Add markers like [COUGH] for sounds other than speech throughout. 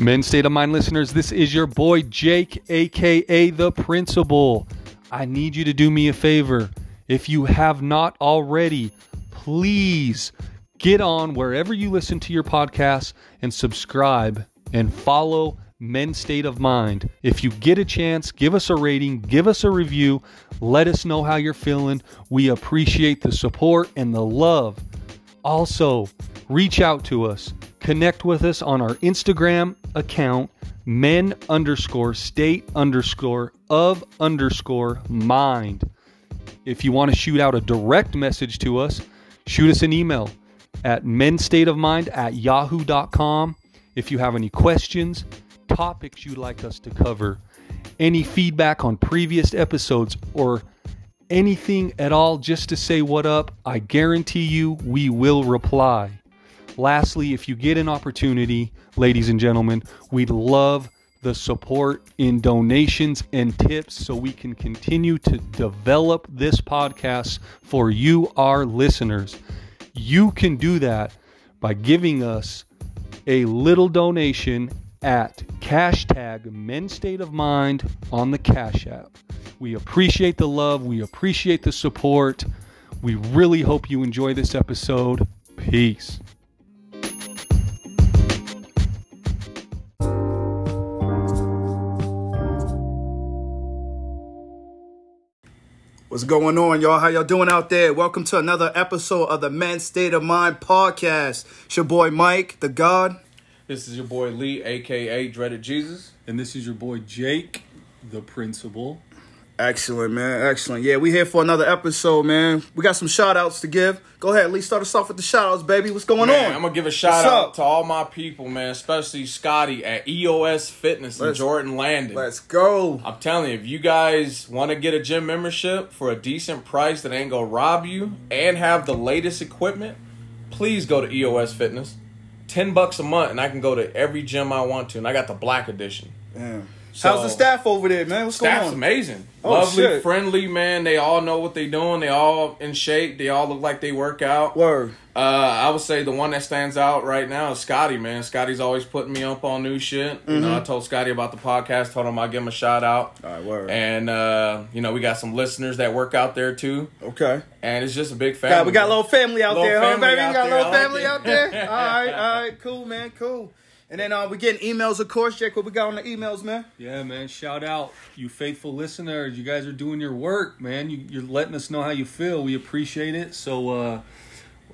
Men State of Mind listeners, this is your boy Jake, aka The Principal. I need you to do me a favor. If you have not already, please get on wherever you listen to your podcasts and subscribe and follow Men State of Mind. If you get a chance, give us a rating, give us a review, let us know how you're feeling. We appreciate the support and the love. Also, reach out to us. Connect with us on our Instagram account, men underscore state underscore of underscore mind. If you want to shoot out a direct message to us, shoot us an email at menstateofmind at yahoo.com. If you have any questions, topics you'd like us to cover, any feedback on previous episodes, or anything at all just to say what up, I guarantee you we will reply. Lastly, if you get an opportunity, ladies and gentlemen, we'd love the support in donations and tips so we can continue to develop this podcast for you, our listeners. You can do that by giving us a little donation at hashtag Men State of Mind on the Cash App. We appreciate the love, we appreciate the support. We really hope you enjoy this episode. Peace. What's going on, y'all? How y'all doing out there? Welcome to another episode of the Men's State of Mind podcast. It's your boy Mike, the God. This is your boy Lee, aka Dreaded Jesus. And this is your boy Jake, the principal. Excellent, man. Excellent. Yeah, we here for another episode, man. We got some shout outs to give. Go ahead, Lee. Start us off with the shout outs, baby. What's going Man, on? I'm gonna give a shout What's out up? to all my people, man, especially Scotty at EOS Fitness in Let's- Jordan Landing. Let's go. I'm telling you, if you guys want to get a gym membership for a decent price that ain't gonna rob you and have the latest equipment, please go to EOS Fitness. Ten bucks a month, and I can go to every gym I want to, and I got the black edition. Damn. So- How's the staff over there, man? What's going on? Staff's amazing. Oh, Lovely, shit. friendly, man. They all know what they're doing. They all in shape. They all look like they work out. Word. Uh, I would say the one that stands out right now is Scotty, man. Scotty's always putting me up on new shit. You Mm-hmm. know, I told Scotty about the podcast, told him I'd give him a shout out. All right, word. And, uh, you know, we got some listeners that work out there too. okay. And it's just a big family. Got, we got a little family out Little there, huh, baby? We got a little family out there. [LAUGHS] all right, all right, cool, man, cool. And then uh, we getting emails, of course, Jake. What we got on the emails, man? Yeah, man. Shout out, you faithful listeners. You guys are doing your work, man. You, you're letting us know how you feel. We appreciate it. So, uh,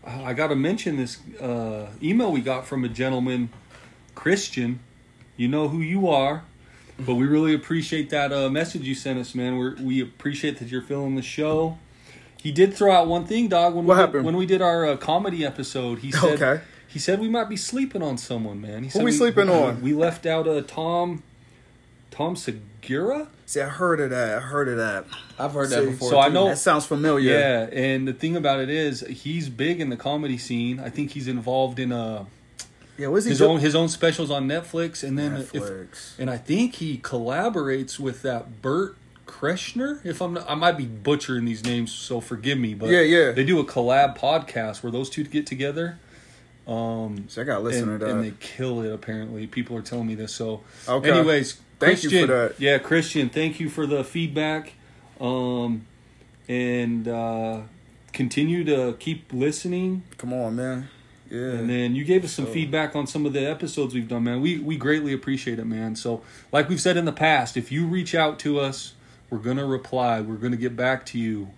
I got to mention this uh, email we got from a gentleman, Christian. You know who you are, but we really appreciate that uh, message you sent us, man. We're, we appreciate that you're feeling the show. He did throw out one thing, dog. When What we happened? When we did our uh, comedy episode, he [LAUGHS] said Okay. He said we might be sleeping on someone, man. He said we sleeping on? We left out uh, Tom Tom Segura. See, I heard of that. I heard of that. I've heard that before. so I know- That sounds familiar. Yeah, and the thing about it is, he's big in the comedy scene. I think he's involved in a. Yeah, what's he his do- own his own specials on Netflix, and then if Netflix. and I think he collaborates with that Burt Kreschner. If I'm not, I might be butchering these names, so forgive me. But Yeah, yeah. they do a collab podcast where those two get together. Um, So I gotta listen and, to that. and they kill it. Apparently, people are telling me this. So, Okay. anyways, Thank you Christian, for that. Yeah, Christian, thank you for the feedback, um, and uh, continue to keep listening. Come on, man. Yeah. And then you gave us some So- feedback on some of the episodes we've done, man. We we greatly appreciate it, man. So, like we've said in the past, if you reach out to us, we're gonna reply. We're gonna get back to you.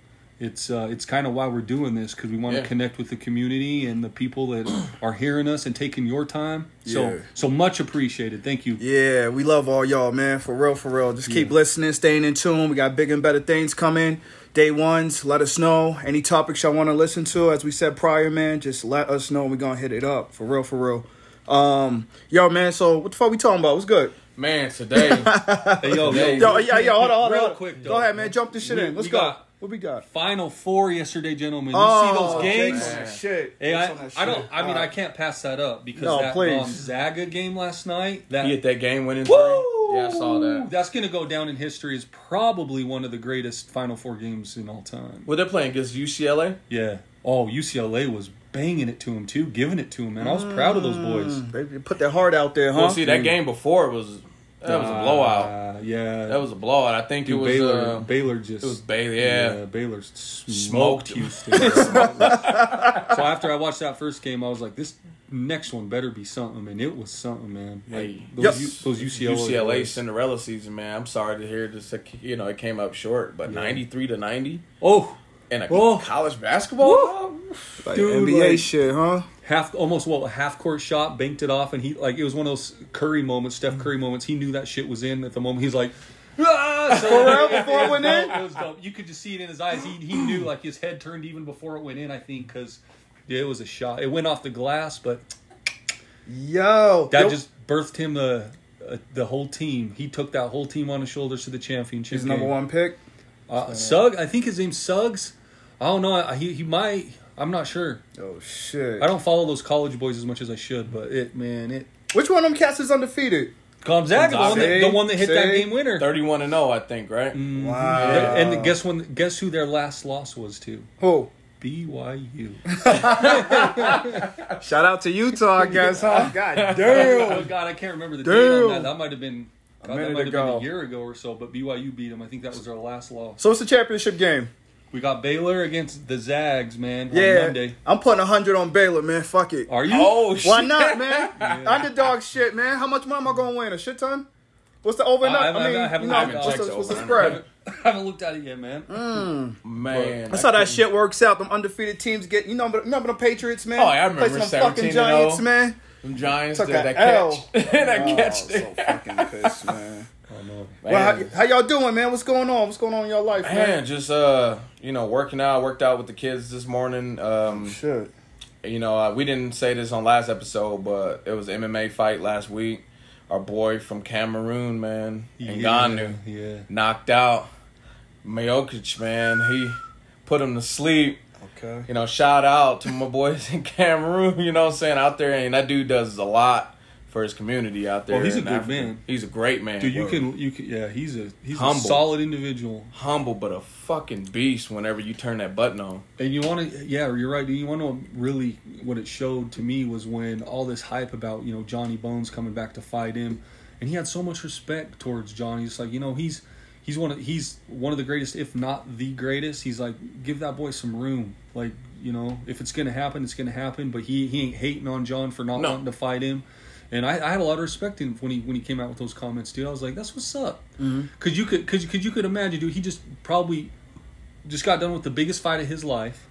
It's uh, it's kind of why we're doing this because we want to Yeah. connect with the community and the people that [CLEARS THROAT] are hearing us and taking your time. So Yeah. so much appreciated. Thank you. Yeah, we love all y'all, man. For real, for real. Just keep Yeah. listening, staying in tune. We got big and better things coming. Day ones, let us know. Any topics y'all want to listen to, as we said prior, man, just let us know. We're going to hit it up. For real, for real. Um, yo, man, so what the fuck we talking about? What's good? Man, today, [LAUGHS] Hey, yo, yo, Yo, yeah, yo, hold on, hold on. Real hold on. quick, Go ahead, man. Jump this shit We- in. Let's go. got- what we got? Final four yesterday, gentlemen. You oh, see those oh, games? Jake's shit. Hey, I, on I don't. I mean, I can't pass that up because No, that please. Gonzaga game last night. That he hit that game winning Woo! three. Yeah, I saw that. That's going to go down in history as probably one of the greatest Final Four games in all time. Well, they're playing against UCLA. Yeah, Oh, UCLA was banging it to him too, giving it to him, man. I was mm. proud of those boys. They they put their heart out there, huh? Well, see that game before was that was a blowout. Uh, yeah, That was a blowout. I think Dude, it was Baylor. uh, Baylor just it was Baylor. Yeah. Baylor smoked, Smoked. Houston. [LAUGHS] so after I watched that first game, I was like, this next one better be something, and it was something, man. Like, Hey. those, Yep. U- those UCLA, UCLA boys. Cinderella season, man. I'm sorry to hear this. You know, it came up short, but 93 to 90 Oh, in a Oh. college basketball. Like Dude, NBA like- shit, huh? half almost well a half court shot, banked it off, and he like it was one of those Curry moments, Steph Curry moments. He knew that shit was in at the moment. He's like. [LAUGHS] Ah, so- For real? Before it went was [LAUGHS] in? It was dope. You could just see it in his eyes. He he knew like his head turned even before it went in. I think because yeah, it was a shot. It went off the glass, but Yo, that yo, just birthed him the uh, the whole team. He took that whole team on his shoulders to the championship. he's number one pick. Uh, Sugg, I think his name's Suggs. I don't know. I- He he might. I'm not sure. Oh shit! I don't follow those college boys as much as I should, but it man it. Which one of them cats is undefeated? Gonzaga, the one, that, the one that hit that game winner. 31 and 0, I think, right? Mhm. Wow. And guess when? Guess who their last loss was to? Who? BYU. [LAUGHS] Shout out to Utah, I [LAUGHS] guess, huh? God damn! oh. God, I can't remember the date on that. That might have been. God, that minute might have been a year ago or so, but BYU beat them. I think that was their last loss. So it's the championship game. We got Baylor against the Zags, man, on Yeah, Monday. I'm putting hundred on Baylor, man. Fuck it. Are you? Oh, shit. Why not, man? [LAUGHS] Underdog shit, man. How much money am I gonna win? A shit ton? What's the over? I I, haven't- I mean, I haven't- you I know, haven't what's, the, the what's the spread? [LAUGHS] I haven't looked at it yet, man. Hmm. Man. That's how that shit works out. Them undefeated teams get. You know, remember the Patriots, man? Oh, yeah, I remember Facing them 17 fucking oh. Giants, man. Them Giants Took did a that L. [LAUGHS] catch. that Oh, catch. so fucking pissed, man. Oh. Well, how, how y'all doing, man? What's going on? What's going on in your life, Man, man? just uh, you know, working out. Worked out with the kids this morning. Um, Shit. you know, uh, we didn't say this on last episode, but it was an MMA fight last week. Our boy from Cameroon, man, Ngannou, Yeah. knocked out Miocic, man. He put him to sleep. Okay. You know, shout out to my [LAUGHS] boys in Cameroon. You know, what I'm saying out there, and that dude does a lot for his community out oh, there. Well, he's a good Africa. man. He's a great man. Dude, you Word. can you can yeah, he's a he's Humble. a solid individual. humble, but a fucking beast. Whenever you turn that button on. And you want to, yeah, you're right. You want to really what it showed to me was when all this hype about you know Johnny Bones coming back to fight him, and he had so much respect towards Johnny. It's like you know he's he's one of he's one of the greatest, if not the greatest. He's like give that boy some room. Like you know if it's gonna happen, it's gonna happen. But he he ain't hating on John for not No. wanting to fight him. And I, I had a lot of respect in when he when he came out with those comments, dude. I was like, "That's what's up," because you could because cause you could imagine, dude. He just probably just got done with the biggest fight of his life,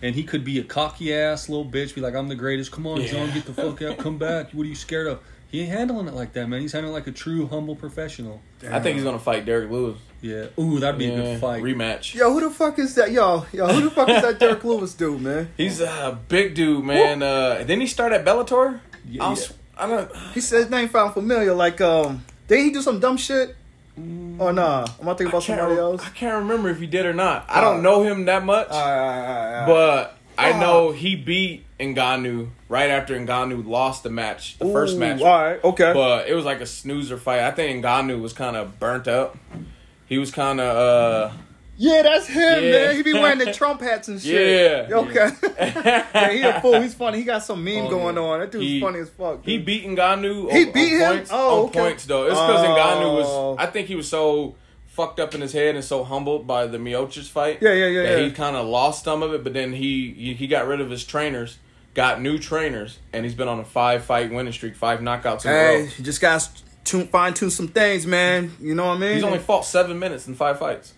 and he could be a cocky ass little bitch, be like, "I'm the greatest. Come on, Yeah. John, get the fuck out, come back. What are you scared of?" He ain't handling it like that, man. He's handling it like a true humble professional. I think he's gonna fight Derrick Lewis. Yeah. Ooh, that'd be a good fight. rematch. Yo, who the fuck is that? Yo, yo, who the fuck is that Derrick Lewis dude, man? He's a big dude, man. Uh, didn't he start at Bellator? Yeah, I, was, I don't. He said his name found familiar. Like, um, did he do some dumb shit? Or nah? I'm I thinking I about can't, somebody else? I can't remember if he did or not. I Uh, don't know him that much, alright, alright. but I know he beat Ngannou right after Ngannou lost the match, the first Ooh, match. All right, okay. But it was like a snoozer fight. I think Ngannou was kind of burnt up. He was kind of uh yeah, that's him, Yeah. man. He be wearing the [LAUGHS] Trump hats and shit. Yeah. Okay. [LAUGHS] yeah, he a fool. He's funny. He got some meme Oh, going yeah. on. That dude's He- funny as fuck. He dude. beat Ngannou. He on, beat on him? Points, Oh, on okay. points though. It's because Ngannou Oh. was. I think he was so fucked up in his head and so humbled by the Miocic fight. Yeah, yeah, yeah, That yeah. he kind of lost some of it, but then he he he got rid of his trainers, got new trainers, and he's been on a five fight winning streak, five knockouts in a Hey, row. you just got to fine tune some things, man. You know what I mean? He's only fought seven minutes in five fights.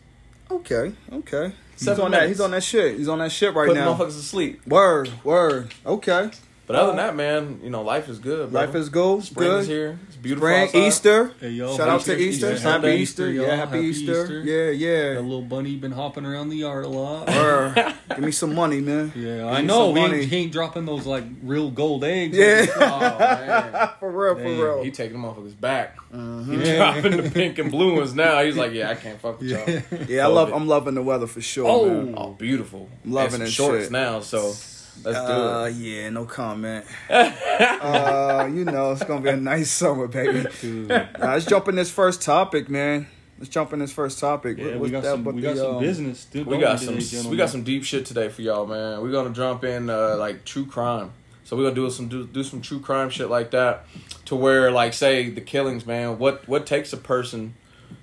Okay. Okay. He's Seven on that. He's on that shit. He's on that shit right Putting now. motherfuckers to sleep. Word, word. Okay. But other than that, man, you know, life is good. Bro. Life is good. Spring good. is here. It's beautiful. Spring, outside. Easter. Hey, yo, Shout out to Easter. Easter. Happy Happy Easter. Easter, Yeah, y'all. happy, Happy Easter. Easter. Yeah, That little bunny been hopping around the yard a lot. Word. [LAUGHS] Give me some money, man. Yeah, Give I know. some He ain't, he ain't dropping those like real gold eggs. Yeah. [LAUGHS] Oh, man. For real, for real. He taking the motherfuckers back. Mm-hmm. He dropping the pink and blue ones now. He's like, yeah, I can't fuck with y'all. Yeah, I love. I'm loving the weather for sure. Oh. man. Oh, beautiful. I'm loving and it, some shorts shit. now, so let's Uh, do it. yeah, no comment. [LAUGHS] uh, you know, it's gonna be a nice summer, baby. Dude. Uh, let's jump in this first topic, man. let's jump in this first topic. Yeah, What- we got that some but we the, got some um, business. Dude, We got some we got some deep shit today for y'all, man. We're gonna jump in uh, like true crime. So we're gonna do some do, do some true crime shit like that, to where like say the killings, man. What what takes a person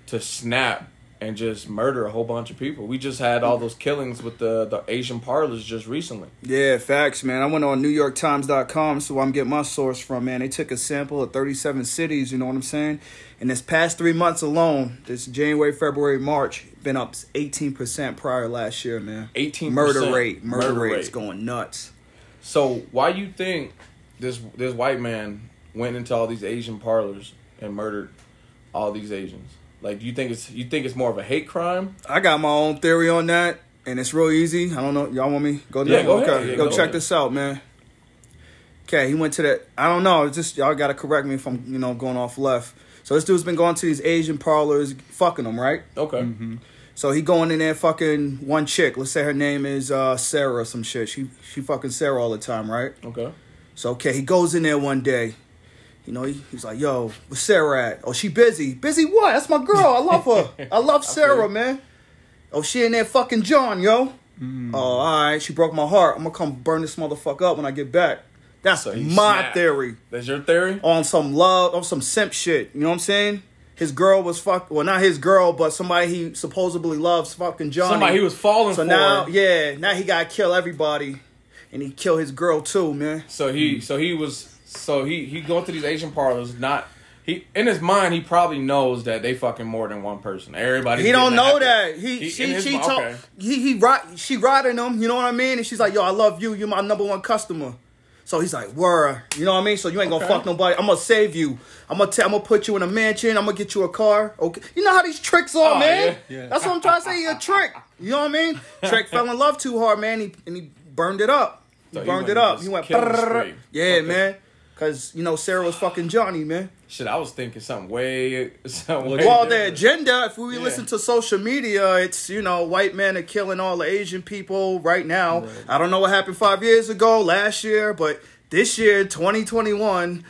to snap and just murder a whole bunch of people? We just had all those killings with the the Asian parlors just recently. Yeah, facts, man. I went on NewYorkTimes.com, so I'm getting my source from, man. They took a sample of 37 cities, you know what I'm saying? In this past three months alone, this January, February, March, been up 18% prior last year, man. 18% Murder rate. Murder, murder rate's rate. going nuts. So why you think this this white man went into all these Asian parlors and murdered all these Asians? Like, do you think it's you think it's more of a hate crime? I got my own theory on that, and it's real easy. I don't know. Y'all want me go Yeah, go okay, ahead. Yeah, go, go check ahead. this out, man. Okay, he went to that. I don't know. Just y'all got to correct me if I'm, you know, going off left. So this dude's been going to these Asian parlors, fucking them, right? Okay. So he going in there fucking one chick. Let's say her name is uh, Sarah or some shit. She she fucking Sarah all the time, right? Okay. So okay, he goes in there one day. You know, he, he's like, "Yo, where's Sarah at? Oh, she busy. Busy what? That's my girl. I love her. [LAUGHS] I love Sarah, man. Oh, she in there fucking John, yo. Mm. Oh, all right. She broke my heart. I'm gonna come burn this motherfucker up when I get back. That's So my snapped. theory That's your theory? on some love, on some simp shit. You know what I'm saying? His girl was fuck. Well, not his girl, but somebody he supposedly loves, fucking Johnny. Somebody he was falling So for. now, yeah, now he gotta kill everybody, and he kill his girl too, man. So he so he was so he he going to these Asian parlors not he in his mind he probably knows that they fucking more than one person. Everybody He don't know that. He, in she his she mi- told okay. he he ri she riding him. You know what I mean? And she's like, "Yo, I love you. You're my number one customer." So he's like, "Word." You know what I mean? So you ain't gonna Okay. fuck nobody. I'm gonna save you. I'm gonna t- I'm gonna put you in a mansion. I'm gonna get you a car. Okay. You know how these tricks are, Oh, man. yeah. Yeah. That's what I'm trying to say. He a trick. You know what I mean? Trick [LAUGHS] fell in love too hard, man. He and he burned it up. He So he burned went it up. just He went. Yeah, Okay. man. Cause you know Sarah was fucking Johnny, man. Shit, I was thinking something way [LAUGHS] something Well, way Well, the agenda, if we Yeah. listen to social media, it's, you know, white men are killing all the Asian people right now. I don't know what happened five years ago, last year, but this year, 2021,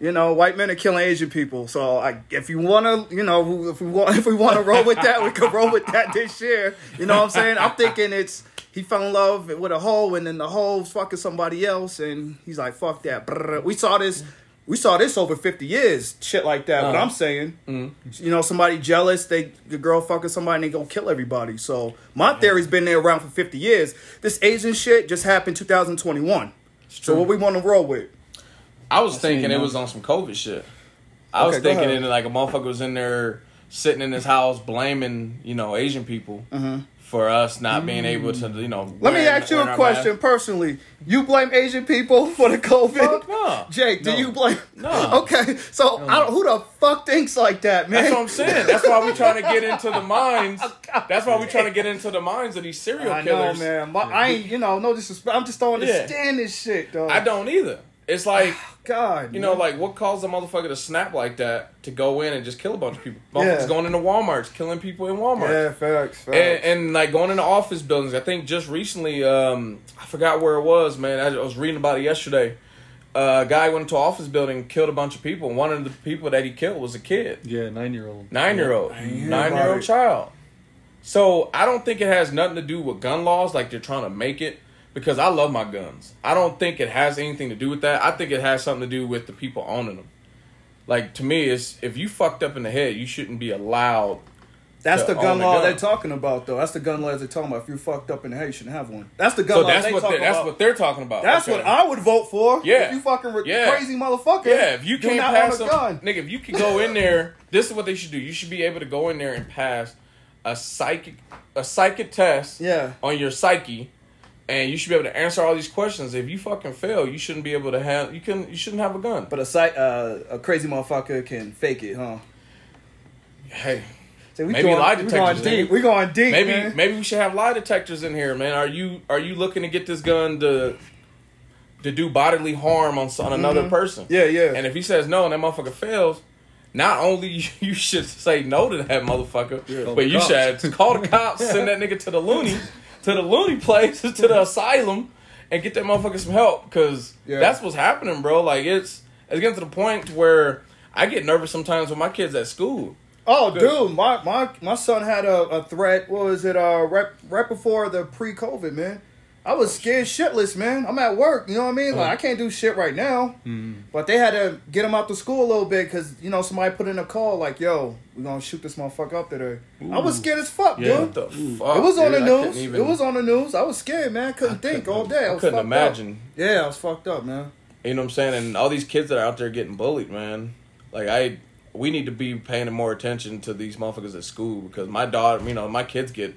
you know, white men are killing Asian people. So I, if you want to, you know, if we want, [LAUGHS] if we want to roll with that, we can roll with that this year. You know what I'm saying? I'm thinking it's, he fell in love with a hoe and then the hoe's fucking somebody else and he's like, fuck that. We saw this. We saw this over 50 years, shit like that. What Uh-huh. I'm saying, mm-hmm. you know, somebody jealous, they the girl fucking somebody, and they go kill everybody. So my uh-huh. theory's been there around for 50 years. This Asian shit just happened 2021. So what we want to roll with? I was thinking it was on some COVID shit. I was Okay, go thinking it like a motherfucker was in there sitting in his house blaming, you know, Asian people mm-hmm. For us not being able to, mm. you know. Let me wearing- ask you a question mask. personally. You blame Asian people [LAUGHS] for the COVID? Fuck no. Jake, do No. you blame? No. [LAUGHS] Okay, so I don't, who the fuck thinks like that, man? That's what I'm saying. That's why we're trying to get into the [LAUGHS] minds. Oh, That's why we're trying to get into the minds of these serial I know, man. My, I ain't, you know, no disrespect. I'm just don't Yeah. understand this shit, though. I don't either. It's like God, you know, man. like what caused a motherfucker to snap like that to go in and just kill a bunch of people? Motherfuckers Yeah. going into WalMarts, killing people in Walmart. yeah, facts, facts. and, and like going into office buildings. I think just recently, um, I forgot where it was, man. I, I was reading about it yesterday. Uh, a guy went into an office building, killed a bunch of people. One of the people that he killed was a kid, Yeah, nine year old. nine year old, nine year old child. So I don't think it has nothing to do with gun laws, like they're trying to make it. Because I love my guns. I don't think it has anything to do with that. I think it has something to do with the people owning them. Like to me, it's if you fucked up in the head, you shouldn't be allowed That's the gun law gun. they're talking about, though. That's the gun laws they're talking about. If you're fucked up in the head, you shouldn't have one. That's the gun So law that's they what talking they're, that's what they're talking about. That's Okay. what I would vote for. Yeah. If you fucking re- Yeah. crazy motherfucker. Yeah, if you can't not pass a a gun. nigga, if you can go in there, this is what they should do. You should be able to go in there and pass a psychic a psychic test Yeah. on your psyche, and you should be able to answer all these questions. If you fucking fail, you shouldn't be able to have you can you shouldn't have a gun. But a site, uh, a crazy motherfucker can fake it, huh? hey, So we Maybe going, lie we detectors, going deep. We going deep, maybe man. maybe we should have lie detectors in here, man. Are you are you looking to get this gun to to do bodily harm on on another person? Mm-hmm. Yeah, yeah. And if he says no and that motherfucker fails, not only [LAUGHS] you should say no to that motherfucker, Call but you cops. should call the cops, send [LAUGHS] that nigga to the loony, to the loony place, [LAUGHS] to the asylum, and get that motherfucker some help because Yeah. that's what's happening, bro. Like it's it's getting to the point where I get nervous sometimes with my kids at school. Oh, dude, my, my my son had a, a threat. What was it? Uh, right right before the pre COVID, man. I was scared shitless, man. I'm at work, you know what I mean? Like oh. I can't do shit right now. Mm-hmm. But they had to get him out to school a little bit because you know somebody put in a call like, "Yo, we're gonna shoot this motherfucker up today." I was scared as fuck, Yeah. dude. What the fuck? It was on dude? the I news. even- It was on the news. I was scared, man. I couldn't think all day. I, I couldn't imagine. Up. Yeah, I was fucked up, man. You know what I'm saying? And all these kids that are out there getting bullied, man. Like I, we need to be paying more attention to these motherfuckers at school because my daughter, you know, my kids get,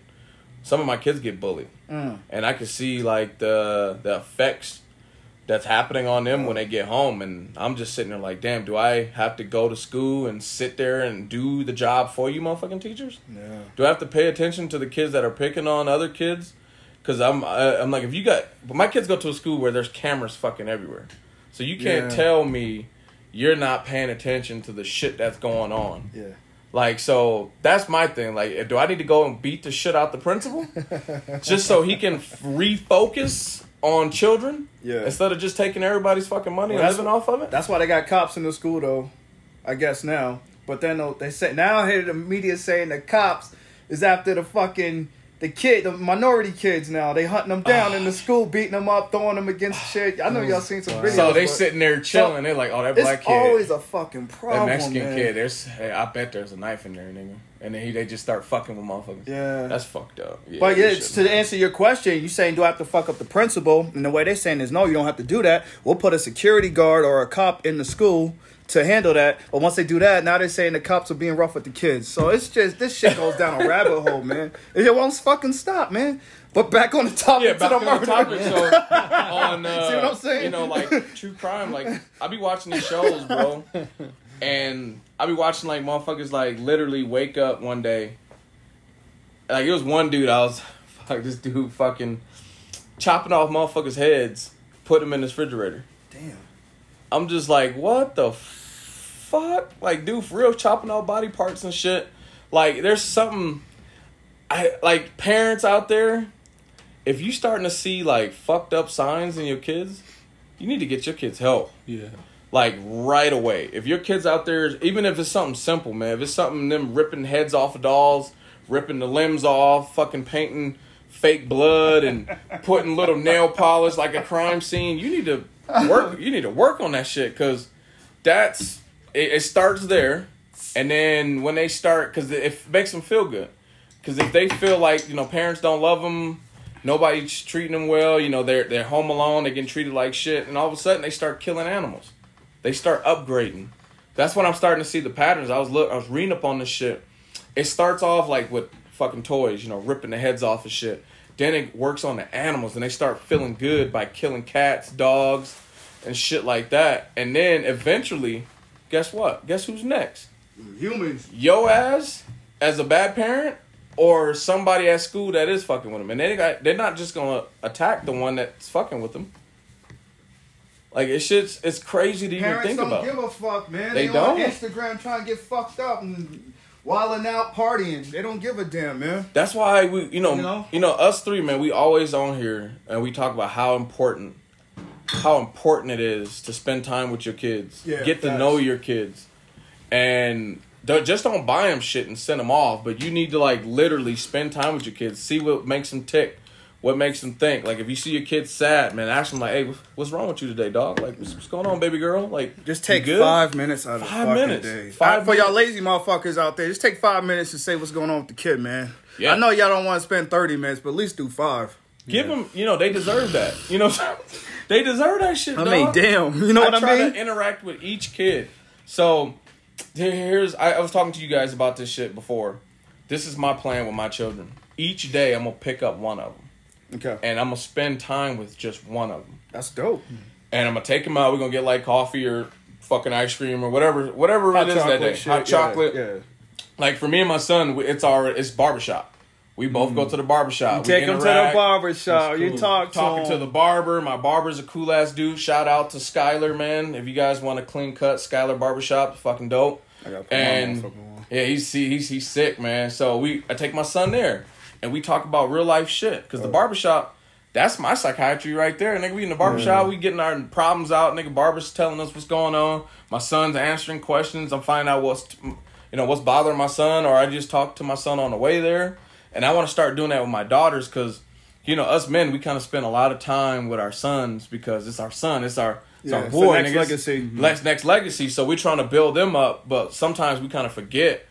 some of my kids get bullied, Mm. and I can see like the the effects that's happening on them when they get home, and I'm just sitting there like, damn, do I have to go to school and sit there and do the job for you, motherfucking teachers? Yeah. Do I have to pay attention to the kids that are picking on other kids? Because I'm I, I'm like if you got but my kids go to a school where there's cameras fucking everywhere, so you can't Yeah. tell me you're not paying attention to the shit that's going on. Yeah. Like so that's my thing. Like eh, do I need to go and beat the shit out the principal [LAUGHS] just so he can refocus on children Yeah. instead of just taking everybody's fucking money Well, and living off of it? That's why they got cops in the school, though. I guess now. But then they say now I hear the media saying the cops is after the fucking the kid, the minority kids. Now they hunting them down in the school, beating them up, throwing them against shit. I know y'all seen some videos. So they but sitting there chilling. they're like, oh, that It's black kid. always a fucking problem. That problem, Mexican man. kid, there's, hey, I bet there's a knife in there, nigga. And then he, they just start fucking with motherfuckers. Yeah. That's fucked up. Yeah, But you yeah, shouldn't. to answer your question, you saying do I have to fuck up the principal? And the way they're saying is no, you don't have to do that. We'll put a security guard or a cop in the school to handle that. But once they do that, now they're saying the cops are being rough with the kids. So it's just this shit goes down a [LAUGHS] rabbit hole, man. It won't fucking stop, man. But back on the topic yeah, to back the on the topic. So [LAUGHS] on, uh, See what I'm saying? You know, like true crime. Like I be watching these shows, bro, [LAUGHS] and I be watching like motherfuckers like literally wake up one day. Like it was one dude. I was fuck this dude fucking chopping off motherfuckers' heads, put them in his refrigerator. Damn. I'm just like, what the fuck? Like, dude, for real, chopping off body parts and shit. Like, there's something. I like parents out there. If you starting to see like fucked up signs in your kids, you need to get your kids help Yeah. like right away. If your kids out there, even if it's something simple, man, if it's something them ripping heads off of dolls, ripping the limbs off, fucking painting fake blood and [LAUGHS] putting little nail polish like a crime scene, you need to work. You need to work on that shit because that's it, it. Starts there, and then when they start, because it makes them feel good. Because if they feel like you know parents don't love them, nobody's treating them well, you know they're they're home alone, they're getting treated like shit, and all of a sudden they start killing animals. They start upgrading. That's when I'm starting to see the patterns. I was look, I was reading up on this shit. It starts off like with fucking toys, you know, ripping the heads off of shit. Then it works on the animals, and they start feeling good by killing cats, dogs, and shit like that. And then eventually, guess what? Guess who's next? Humans. Yo ass as a bad parent, or somebody at school that is fucking with them, and they got they're not just gonna attack the one that's fucking with them. Like it's shit's it's crazy to even Parents think don't about. give a fuck, man. They They, on don't. Instagram trying to get fucked up and wilding out, partying. They don't give a damn, man. That's why we, you know, You you know? know, us three, man, we always on here and we talk about how important, how important it is to spend time with your kids, Yeah, get to know your kids, and don't, just don't buy them shit and send them off. But you need to like literally spend time with your kids, see what makes them tick, what makes them think. Like if you see your kids sad, man, ask them like, "Hey, what's wrong with you today, dog? Like what's, what's going on, baby girl? Like Just take good?" five minutes out of Five the minutes. day. Five Uh, for y'all lazy motherfuckers out there, just take five minutes to say what's going on with the kid, man. Yeah. I know y'all don't want to spend thirty minutes, but at least do five. Give them, you know, they deserve that. You know, they deserve that shit. I dog. mean, damn, you know what I mean? I try to interact with each kid. So here's I, I was talking to you guys about this shit before. This is my plan with my children. Each day I'm gonna pick up one of them, okay, and I'm gonna spend time with just one of them, that's dope. and I'm gonna take them out. We're gonna get like coffee or fucking ice cream or whatever, whatever Hot it is that day. shit, Hot chocolate. Yeah, Like for me and my son, it's our it's barbershop. We both go mm. to the barbershop. We take them to the interact. barber shop. You talk to talking to the barber. My barber's a cool ass dude. Shout out to Skylar, man. If you guys want a clean cut, Skylar Barbershop, fucking dope. I my And yeah, he's he's he's sick, man. So we I take my son there, and we talk about real life shit. Cause the oh. barbershop, that's my psychiatry right there. Nigga, we in the barbershop, we getting our problems out. Nigga, barber's telling us what's going on. My son's answering questions. I'm finding out what's you know, what's bothering my son, or I just talk to my son on the way there. And I want to start doing that with my daughters because, you know, us men, we kind of spend a lot of time with our sons because it's our son, it's our, it's Yeah, our it's boy. next niggas. legacy. Mm-hmm. Next, next legacy. So we're trying to build them up, but sometimes we kind of forget,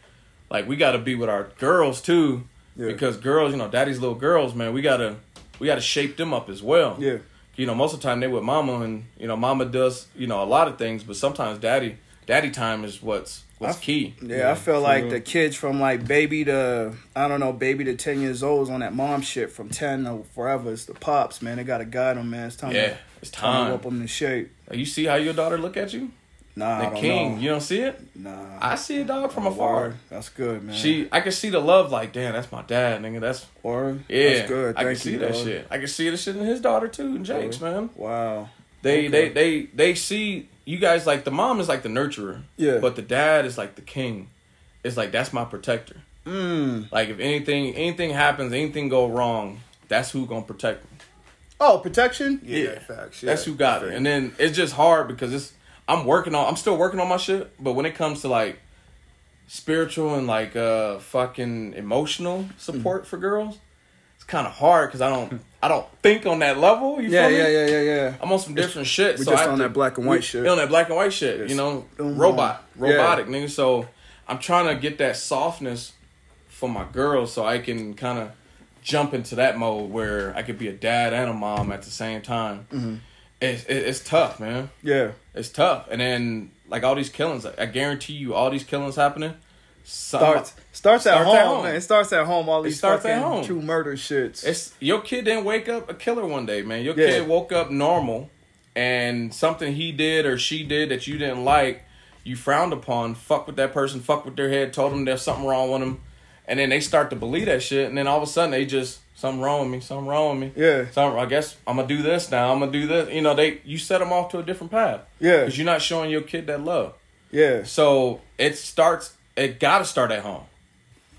like, we got to be with our girls too Yeah. because girls, you know, daddy's little girls, man, we got to, we got to shape them up as well Yeah. you know, most of the time they with mama and you know, mama does, you know, a lot of things, but sometimes daddy daddy time is what's what's I- key. Yeah, I feel like the kids from like baby to I don't know, baby to ten years old is on that mom shit from ten to forever. It's the pops, man. They gotta guide them, man. It's time. Yeah, to, it's time to time. whip them in shape. You see how your daughter look at you? Nah, The I don't king. know. You don't see it? Nah, I see a dog from afar. Word. That's good, man. She I can see the love like, damn, that's my dad, nigga. That's or yeah. that's good. I Thank can see you, that shit. I can see the shit in his daughter too, and Jake's, man. Wow. They Okay. they they they see you guys like the mom is like the nurturer. Yeah. But the dad is like the king. It's like that's my protector. Mm. Like if anything anything happens, anything go wrong, that's who gonna protect me. Oh, protection. Yeah. facts. That's who got it. And then it's just hard because it's I'm working on I'm still working on my shit, but when it comes to like spiritual and like uh fucking emotional support for girls, it's kind of hard because I don't I don't think on that level. You Yeah, feel me? yeah, yeah, yeah, yeah. I'm on some different shit. we so just on to- that black and white we- shit. On that black and white shit, Yes. you know, robot, boom. Yeah. robotic nigga. So I'm trying to get that softness for my girls, so I can kind of jump into that mode where I could be a dad and a mom at the same time. Mm-hmm. It's it's tough, man. Yeah. It's tough, and then like all these killings, I guarantee you, all these killings happening. Starts starts at Starts home, at home. man. It starts at home. All these starts at fucking home. true murder shits. It's your kid didn't wake up a killer one day, man. Your Yeah. kid woke up normal, and something he did or she did that you didn't like, you frowned upon. Fuck with that person. Fuck with their head. Told them there's something wrong with them, and then they start to believe that shit, and then all of a sudden they just something wrong with me. Something wrong with me. Yeah. So I guess I'm gonna do this now. I'm gonna do this. You know, they you set them off to a different path. Yeah. Because you're not showing your kid that love. yeah. So it starts. It got to start at home.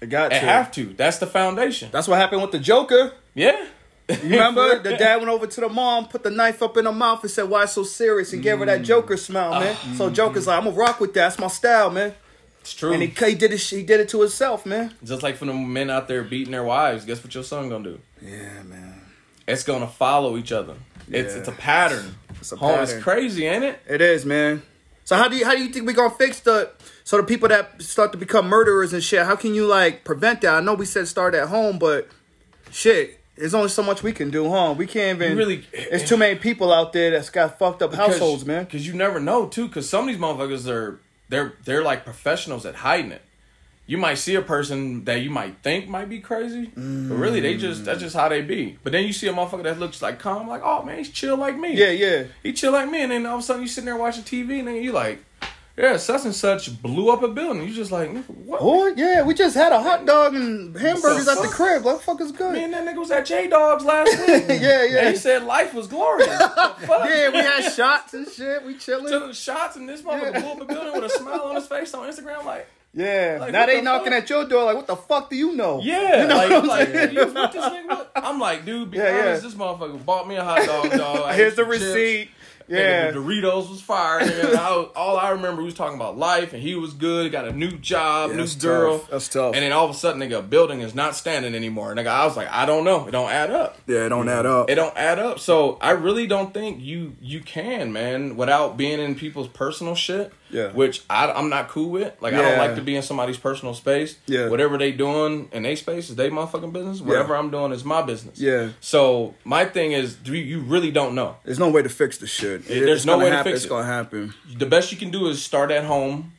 It got It to. have to. That's the foundation. That's what happened with the Joker. Yeah. You remember? [LAUGHS] the dad went over to the mom, put the knife up in her mouth, and said, "Why so serious?" and gave her that Mm. Joker smile, man. Ah. so Joker's like, "I'm gonna rock with that. That's my style, man." It's true. And he, he did it. He did it to himself, man. Just like for the men out there beating their wives, guess what your son gonna do? Yeah, man. It's gonna follow each other. It's Yeah. it's a pattern. It's a Home, pattern. it's crazy, ain't it? It is, man. So how do you how do you think we gonna fix the so the people that start to become murderers and shit? How can you like prevent that? I know we said start at home, but shit, there's only so much we can do, huh? We can't even. You really- It's too many people out there that's got fucked up households, man. Because you never know too. Because some of these motherfuckers are they're they're like professionals at hiding it. You might see a person that you might think might be crazy, but really they just that's just how they be. But then you see a motherfucker that looks like calm, like oh man, he's chill like me. Yeah, yeah. he chill like me, and then all of a sudden you sitting there watching TV, and then you like, yeah, such and such blew up a building. You just like, what? Oh yeah, we just had a hot dog and hamburgers at the crib. What the fuck is good? Me and that nigga was at J Dawgs last [LAUGHS] week. Yeah, yeah. And he said life was glorious. [LAUGHS] Fuck? Yeah, we had shots and shit. We chilling. Took shots and this motherfucker blew up a building with a smile on his face on Instagram. Like, Yeah. Like, now they the knocking fuck? at your door like, what the fuck do you know? yeah, You know like, what I'm like saying? you was this nigga. I'm like, dude, be [LAUGHS] Yeah, yeah. honest, this motherfucker bought me a hot dog, dog. [LAUGHS] Here's the chips. receipt. Nigga, Yeah. the Doritos was fire. [LAUGHS] I all I remember we was talking about life, and he was good. Got a new job, Yeah, new that's girl. tough. That's tough. And then all of a sudden, nigga, a building is not standing anymore. Nigga, I was like, I don't know. It don't add up. Yeah, it don't add up. It don't add up. So I really don't think you you can, man, without being in people's personal shit. Yeah. Which I, I'm not cool with. Like I don't like to be in somebody's personal space. Yeah. Whatever they doing in their space is they motherfucking business. Whatever I'm doing is my business. Yeah. So my thing is, do you, you really don't know. There's no way to fix the shit. Yeah, there's no way to happen. fix It's it. gonna happen. The best you can do is start at home,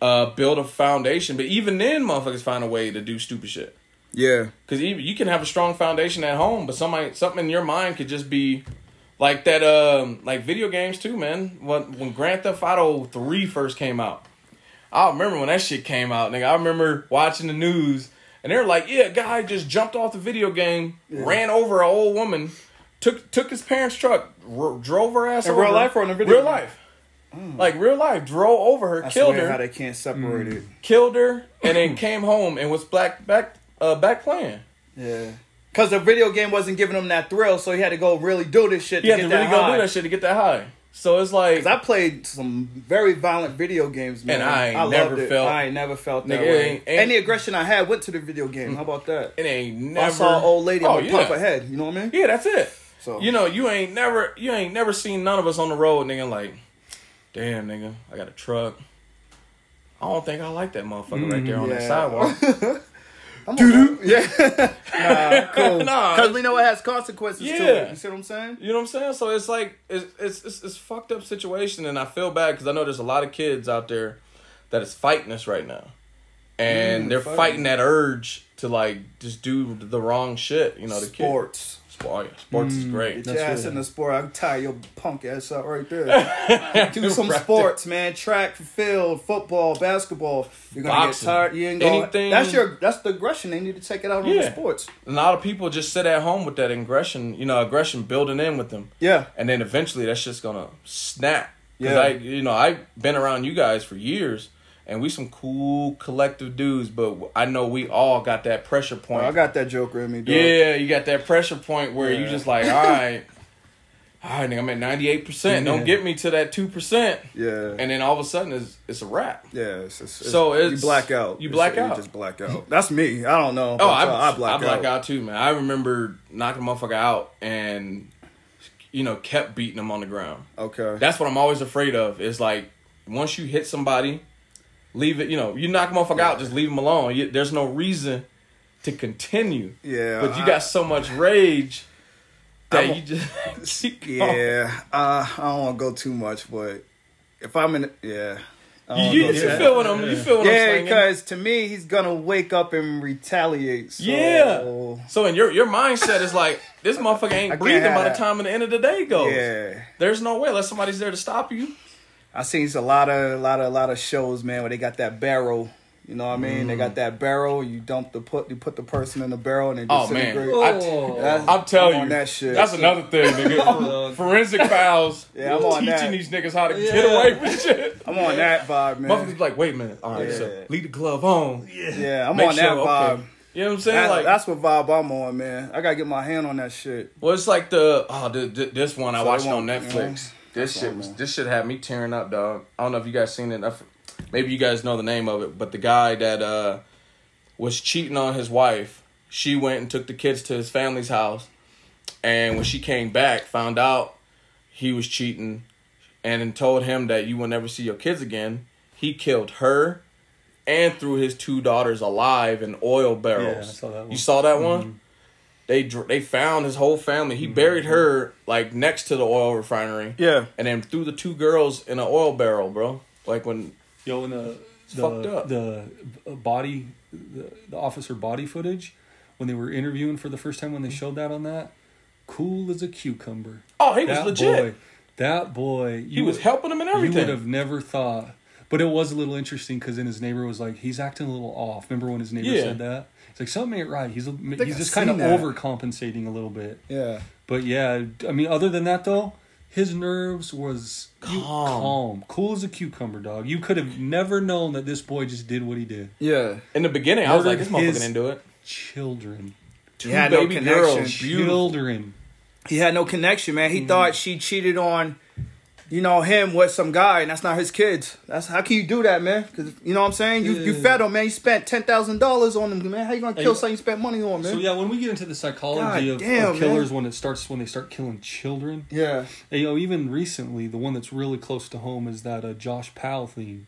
uh, build a foundation. But even then, motherfuckers find a way to do stupid shit. Yeah. Because even you can have a strong foundation at home, but somebody something in your mind could just be like that. Um, like video games too, man. When when Grand Theft Auto three first came out, I remember when that shit came out, nigga. I remember watching the news, and they're like, "Yeah, a guy just jumped off the video game, ran over an old woman, took took his parents' truck, ro- drove her ass In over. real life or in a video Real game? life." Like real life, drove over her, That's killed her, how they can't separate it. killed her, and then came home and was black back uh, back playing. Yeah. Cause the video game wasn't giving him that thrill, so he had to go really do this shit He to to that really go high. do that shit to get that high. So it's like, 'Cause I played some very violent video games, man. And I ain't loved never it. felt- I ain't never felt that Nigga, way. ain't- ain't- Any aggression I had went to the video game. Mm-hmm. How about that? it ain't never. I saw an old lady, oh, I yeah. pump her head. You know what I mean? Yeah, that's it. So You know, you ain't never, you ain't never seen none of us on the road, nigga. Like, damn, nigga, I got a truck. I don't think I like that motherfucker right there on that sidewalk. [LAUGHS] I'm on- yeah, nah, cool. [LAUGHS] Nah. Because we know it has consequences to it. You see what I'm saying? You know what I'm saying? So it's like it's it's it's, it's fucked up situation, and I feel bad because I know there's a lot of kids out there that is fighting this right now, and Mm, they're fighting. fighting that urge to like just do the wrong shit. You know, the kid. Sports. Sport, sports is mm, great. Get That's your ass really- in the sport. I can tie your punk ass up right there. [LAUGHS] Do some Right sports, man. Track, field, football, basketball. You're gonna Boxing. get tired. You ain't going. Anything- That's your. That's the aggression. They need to take it out on the Yeah. sports. A lot of people just sit at home with that aggression, you know, aggression building in with them, Yeah. and then eventually that's just gonna snap. Because Yeah. I, you know, I've been around you guys for years, and we some cool collective dudes, but I know we all got that pressure Oh, point. I got that joker in me, dog. Yeah, you got that pressure point where you just like, [LAUGHS] all right, all right, nigga, I'm at 98%. Don't get me to that 2%. Yeah. And then all of a sudden, it's, it's a wrap. yeah. It's, it's, it's- So you black out. you It's- black You out. just black out. That's me. I don't know. Oh, I, I black, I black out. out. too, man. I remember knocking a motherfucker out and, you know, kept beating him on the ground. Okay. That's what I'm always afraid of. Is like, once you hit somebody, leave it, you know, you knock a motherfucker out, just leave him alone. You, there's no reason to continue. yeah. But you I- got so much rage that I'm- you just. [LAUGHS] Yeah. Uh, I don't want to go too much, but if I'm in, yeah. You, you, feel what I'm you feel what I'm Yeah, because to me, he's gonna wake up and retaliate. So, Yeah. So in your your mindset is like this motherfucker ain't breathing by the time the end of the day goes. Yeah. There's no way unless somebody's there to stop you. I seen a lot of, lot of, lot of shows, man, where they got that barrel. You know what I mean? They Mm. got that barrel. You dump the put, you put the person in the barrel, and they Oh, man. disintegrate. Oh. I'm telling you, that shit. That's another thing, nigga. [LAUGHS] Forensic files. [LAUGHS] Yeah, I'm on teaching that. these niggas how to get away from shit. I'm on that vibe, man. Motherfuckers like, wait a minute. All right, so leave the glove on. Yeah, I'm Make on sure, that okay. vibe. You know what I'm saying? Like, that's what vibe I'm on, man. I gotta get my hand on that shit. well, it's like the oh, the, the, this one I watched on Netflix. This shit was this shit had me tearing up, dog. I don't know if you guys seen it. Maybe you guys know the name of it, but the guy that uh was cheating on his wife, she went and took the kids to his family's house, and when she came back, found out he was cheating, and then told him that you will never see your kids again. He killed her, and threw his two daughters alive in oil barrels. Yeah, saw. You saw that one? They they found his whole family. He buried mm-hmm. her like next to the oil refinery, Yeah. and then threw the two girls in an oil barrel, bro. Like when Yo, and the fucked the, up. the uh, body, the, the officer body footage when they were interviewing for the first time when they mm-hmm. showed that on that, cool as a cucumber. oh he was that legit. boy, that boy, he was helping him and everything. You would have never thought. But it was a little interesting because then his neighbor was like, he's acting a little off. Remember when his neighbor Yeah. said that? It's like something ain't right. He's a, he's I've just kind of that. overcompensating a little bit. Yeah. But yeah, I mean, other than that though, his nerves was Calm. calm, cool as a cucumber, dog. You could have never known that this boy just did what he did. Yeah. in the beginning, I was like, Murdered this motherfucker his- didn't do it. Children, Two He had no baby connection. girls, children. He had no connection, man. He Mm-hmm. thought she cheated on, you know, him with some guy, and that's not his kids. That's how can you do that, man? Because you know what I'm saying. You you fed him, man. You spent ten thousand dollars on him, man. How you gonna kill Hey, something you spent money on, man? So yeah, when we get into the psychology of, damn, of killers, man. when it starts when they start killing children, yeah. And, you know, even recently, the one that's really close to home is that uh, Josh Powell thing.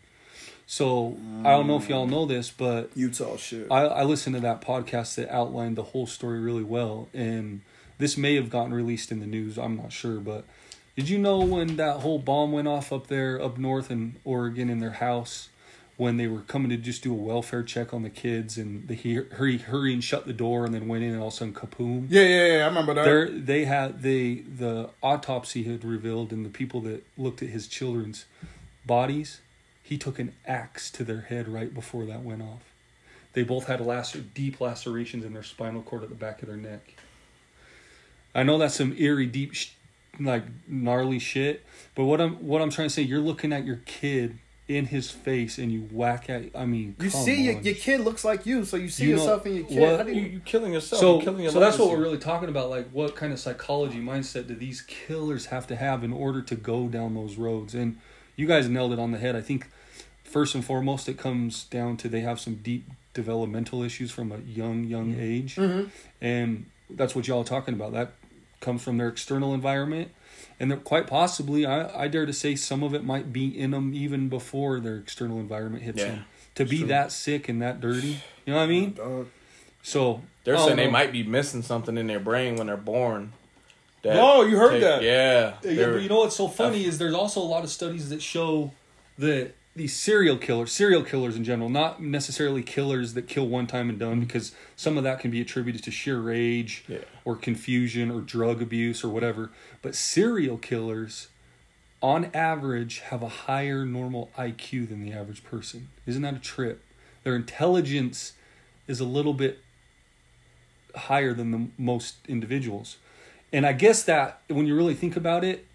So I don't know if y'all know this, but Utah shit. I, I listened to that podcast that outlined the whole story really well, and this may have gotten released in the news. I'm not sure, but did you know when that whole bomb went off up there up north in Oregon in their house? When they were coming to just do a welfare check on the kids, and they he- hurry, hurry and shut the door, and then went in, and all of a sudden, kapoom! yeah, yeah, yeah. I remember that. There, they had they the autopsy had revealed, and the people that looked at his children's bodies, he took an axe to their head right before that went off. They both had lacer, deep lacerations in their spinal cord at the back of their neck. I know that's some eerie, deep, sh- like gnarly shit. But what I'm what I'm trying to say, you're looking at your kid in his face and you whack at. I mean, You come see, your, on. your kid looks like you, so you see You know yourself in your kid. what- How do You, you, you killing yourself. so, You're killing your so that's what we're really talking about. Like, what kind of psychology mindset do these killers have to have in order to go down those roads? And you guys nailed it on the head. I think first and foremost, it comes down to they have some deep developmental issues from a young, young mm-hmm. age, mm-hmm. and that's what y'all are talking about. That comes from their external environment, and they're quite possibly, I, I dare to say, some of it might be in them even before their external environment hits Yeah, them. To be that sick and that dirty, you know what I mean? [SIGHS] Dog. So They're I don't saying they might be missing something in their brain when they're born. That No, you heard take- that. Yeah. Yeah, but you know what's so funny is there's also a lot of studies that show that these serial killers, serial killers in general, not necessarily killers that kill one time and done, because some of that can be attributed to sheer rage Yeah. or confusion or drug abuse or whatever. But serial killers, on average, have a higher normal IQ than the average person. Isn't that a trip? Their intelligence is a little bit higher than the most individuals. And I guess that when you really think about it,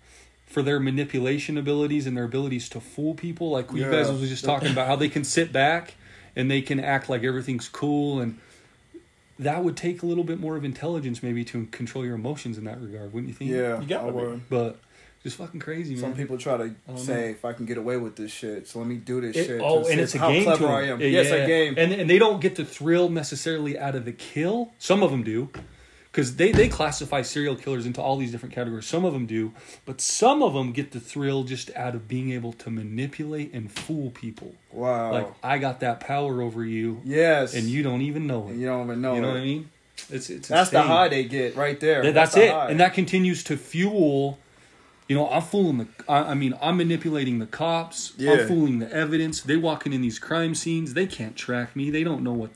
for their manipulation abilities and their abilities to fool people, like you guys Yeah. was just talking about, how they can sit back and they can act like everything's cool, and that would take a little bit more of intelligence maybe to control your emotions in that regard, wouldn't you think? Yeah, You gotta I would. But just fucking crazy, man. Some people try to don't say if I can get away with this shit, so let me do this It- shit. oh, and it's a how game clever to I them. am. Yeah, Yes, a game. and and they don't get the thrill necessarily out of the kill. Some of them do, because they they classify serial killers into all these different categories. Some of them do, but some of them get the thrill just out of being able to manipulate and fool people. wow. Like I got that power over you, yes, and you don't even know it. you don't even know. you know it. what I mean? It's it's That's the high they get right there. Th- that's, the it, high. and that continues to fuel. You know, I'm fooling the. I, I mean, I'm manipulating the cops. Yeah. I'm fooling the evidence. They walking in these crime scenes. They can't track me. They don't know what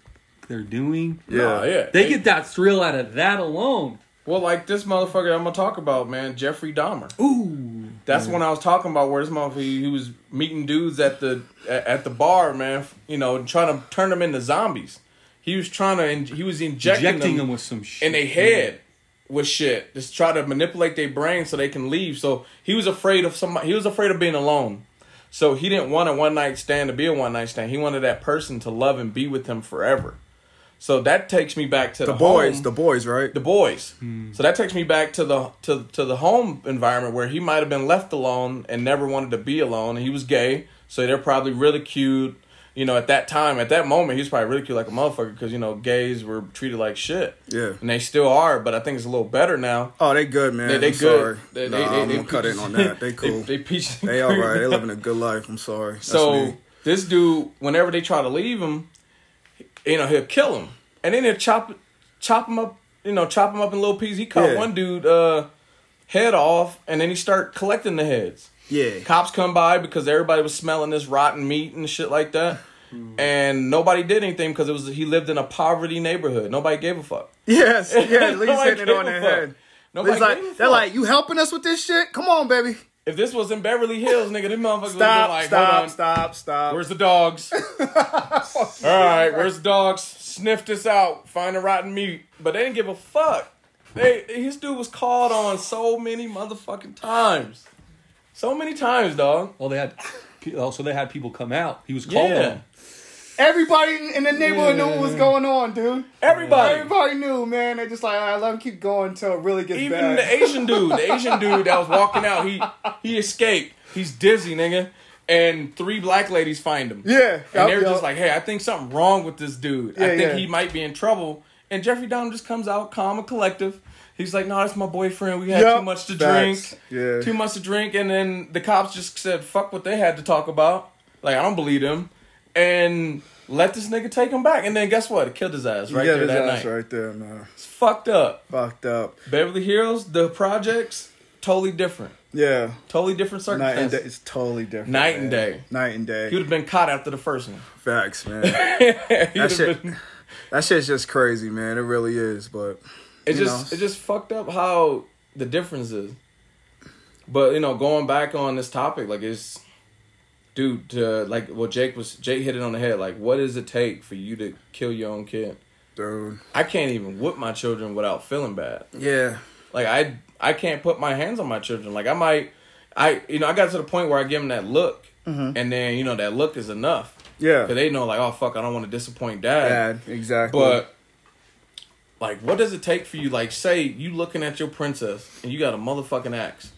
they're doing. Nah, yeah. They get that thrill out of that alone. Well, like this motherfucker I'm gonna talk about, man, Jeffrey Dahmer. Ooh, That's when I was talking about where this motherfucker he was meeting dudes at the at, at the bar, man. You know, trying to turn them into zombies. He was trying to. in- He was injecting, injecting them, them with some shit in their head with shit. Just try to manipulate their brain so they can leave. So he was afraid of somebody. He was afraid of being alone. So he didn't want a one night stand to be a one night stand. He wanted that person to love and be with him forever. So that takes me back to the, the boys, home the boys, right? the boys. Hmm. So that takes me back to the to to the home environment where he might have been left alone and never wanted to be alone. And he was gay, so they're probably really cute. You know, at that time, at that moment, he was probably ridiculed like a motherfucker because you know gays were treated like shit. Yeah. and they still are, but I think it's a little better now. Oh, they good, man. They, they I'm sorry. good. They, nah, they, they, I'm they gonna cut in on that. [LAUGHS] They cool. they, they peaches They all cream. right. They living a good life. I'm sorry. That's So me. this dude, whenever they try to leave him, you know, he'll kill him, and then he'll chop chop him up. You know, chop him up in little pieces. He cut Yeah. one dude uh, head off, and then he start collecting the heads. yeah, Cops come by because everybody was smelling this rotten meat and shit like that. And nobody did anything because it was he lived in a poverty neighborhood. Nobody gave a fuck. yes, yeah. At least [LAUGHS] Nobody hitting it on their head. Nobody like they're like, you helping us with this shit? Come on, baby. If this was in Beverly Hills, nigga, them motherfuckers would Stop, like, stop, hold on. stop, stop. Where's the dogs? [LAUGHS] All right, where's the dogs? Sniff this out. Find the rotten meat. But they didn't give a fuck. They his dude was called on so many motherfucking times. So many times, dog. Well, they had. Also, oh, they had people come out. He was called Yeah. on. Everybody in- the neighborhood knew what was going on, dude. Everybody. Everybody knew, man. They just like, right, let him keep going until it really gets Even bad. the Asian dude, the Asian dude that was walking out, he he escaped. He's dizzy, nigga. And three black ladies find him. yeah, And they're yup, just like, hey, I think something wrong with this dude. I think yeah. he might be in trouble. And Jeffrey Dahmer just comes out calm and collective. He's like, no, that's my boyfriend. We had Yup. too much to Facts. drink. Yeah. Too much to drink. And then the cops just said, fuck what they had to talk about. Like, I don't believe them. And let this nigga take him back. And then guess what? It killed his ass right yeah, there his that ass night. right there, man. It's fucked up. Fucked up. Beverly Hills, the projects, totally different. Yeah, Totally different night and circumstances. day. It's totally different. Night and day. Night and day. He would have been caught after the first one. Facts, [LAUGHS] man. That shit. been- That shit's just crazy, man. It really is. But It just know. it just fucked up how the difference is. But you know, going back on this topic, like it's dude, to, like well, Jake was Jake hit it on the head. Like, what does it take for you to kill your own kid? dude, I can't even whip my children without feeling bad. yeah, Like I I can't put my hands on my children. Like I might I you know I got to the point where I give them that look, Mm-hmm. and then you know that look is enough. Yeah. Cause they know like, oh fuck, I don't want to disappoint dad. Dad, exactly. But like, what does it take for you? Like, say you looking at your princess and you got a motherfucking axe.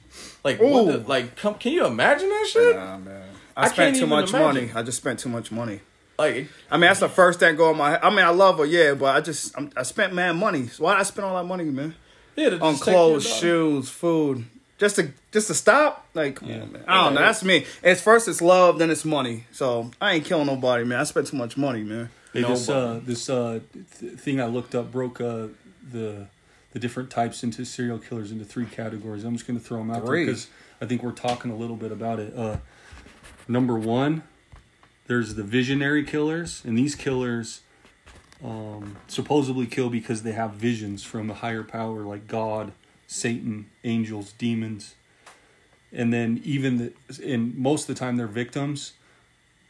Like, what? The, like, come, can you imagine that shit? Nah, man. I I, spent too much imagine. money. I just spent too much money. Like, I mean, that's the first thing going in my. I mean, I love her, yeah, but I just I'm, I spent man money. So why did I spend all that money, man? yeah, to On just take your clothes, shoes, food, just to just to stop. Like, come on, man. I don't know. That's me. It's first it's love, then it's money. So I ain't killing nobody, man. I spent too much money, man. Hey, this uh, this uh, th- thing I looked up broke uh, the the different types into serial killers into three categories. I'm just going to throw them out because I think we're talking a little bit about it. Number one, there's the visionary killers, and these killers um, supposedly kill because they have visions from a higher power like God, Satan, angels, demons. And then even the, and most of the time their victims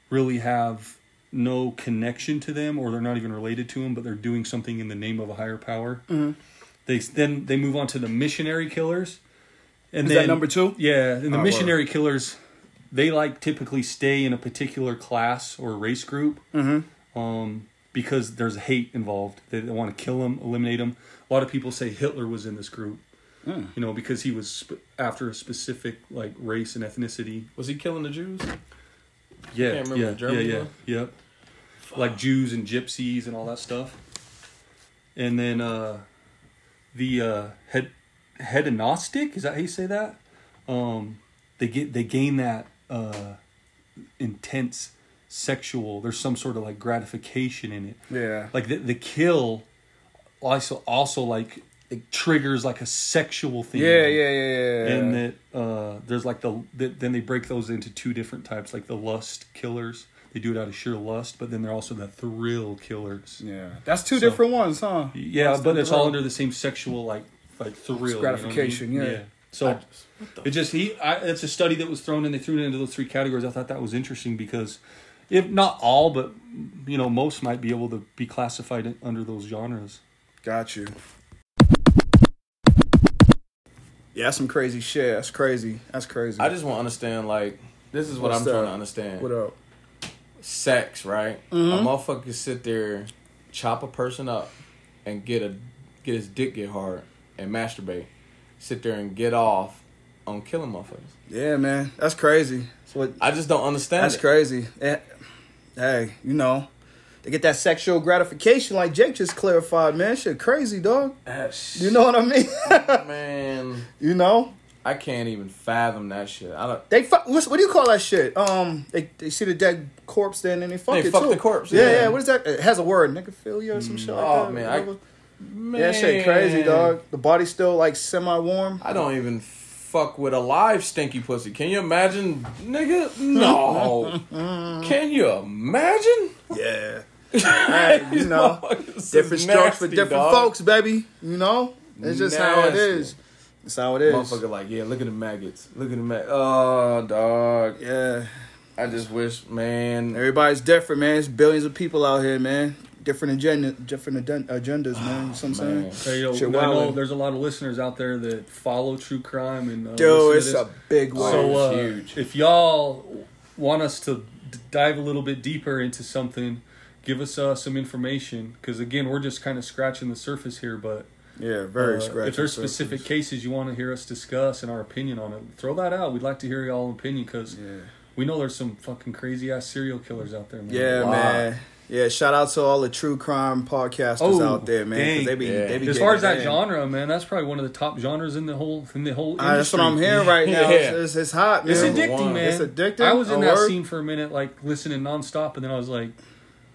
really have no connection to them or they're not even related to them but they're doing something in the name of a higher power they then they move on to the missionary killers and Is then that number two? yeah and the Oh, missionary killers they like typically stay in a particular class or race group um, because there's hate involved they, they want to kill them eliminate them a lot of people say hitler was in this group you know because he was sp- after a specific like race and ethnicity Was he killing the Jews? yeah, Can't remember yeah, the yeah, yeah, one. yep. Like Jews and gypsies and all that stuff. And then uh, the uh, head hedonistic is that how you say that? Um, they get they gain that uh, intense sexual. There's some sort of like gratification in it. Yeah. Like the the kill also also like it triggers like a sexual thing. Yeah, yeah, yeah, yeah. And that uh, there's like the, the then they break those into two different types, like the lust killers. They do it out of sheer lust, but then they're also the thrill killers. yeah. That's two So- different ones, huh? Yeah, Lust but it's all under the same sexual like like thrill you know I mean? gratification, yeah. So it just he I, it's a study that was thrown and they threw it into those three categories. I thought that was interesting because if not all, but you know most might be able to be classified under those genres. Got you. Yeah, that's some crazy shit. That's crazy. That's crazy. I just want to understand. Like, this is what What's I'm trying to understand. what up? Sex, right? Mm-hmm. A motherfucker can sit there, chop a person up, and get a get his dick get hard and masturbate. Sit there and get off on killing motherfuckers. Yeah, man. That's crazy. That's what I just don't understand. That's it. crazy. Eh, Hey, you know, they get that sexual gratification like Jake just clarified, man. Shit crazy, dog. You know what I mean? [LAUGHS] man. you know? I can't even fathom that shit. I don't. They fuck, what's, what do you call that shit? Um, they, they see the dead corpse there and they fuck They it fuck too. the corpse, Yeah, yeah. yeah. What is that? It has a word, necrophilia or some shit like Oh, that. man, I-. Man, yeah, that shit crazy, dog. The body's still like semi warm. I don't even fuck with a live stinky pussy. Can you imagine, nigga? No. [LAUGHS] Can you imagine? Yeah. [LAUGHS] hey, you know, different strokes for different dog. folks, baby. You know, it's just how it Nasty. is. It's how it is. Motherfucker, like, yeah, look at the maggots. Look at the mag. Oh, dog. Yeah. I just wish, man. Everybody's different, man. There's billions of people out here, man. Different agenda, different aden- agendas, man. You know what I'm saying? [SIGHS] Hey, yo, Shit I know there's a lot of listeners out there that follow true crime and uh, Dude, it's a big one. So uh, huge. if y'all want us to d- dive a little bit deeper into something, give us uh, some information because again, we're just kind of scratching the surface here. But yeah, very uh, scratchy. if there's surface. specific cases you want to hear us discuss and our opinion on it, throw that out. We'd like to hear y'all opinion because Yeah, we know there's some fucking crazy ass serial killers out there, man. yeah Wow. man. Yeah, shout out to all the true crime podcasters Oh, out there, man. dang. They be, Yeah. they be As far as that in. genre, man, that's probably one of the top genres in the whole in the whole. Ah, that's what I'm industry. hearing right now. [LAUGHS] Yeah. It's, it's, it's hot, man. It's addicting, man. It's addicting? I was in Oh, that scene for a minute, like listening nonstop, and then I was like,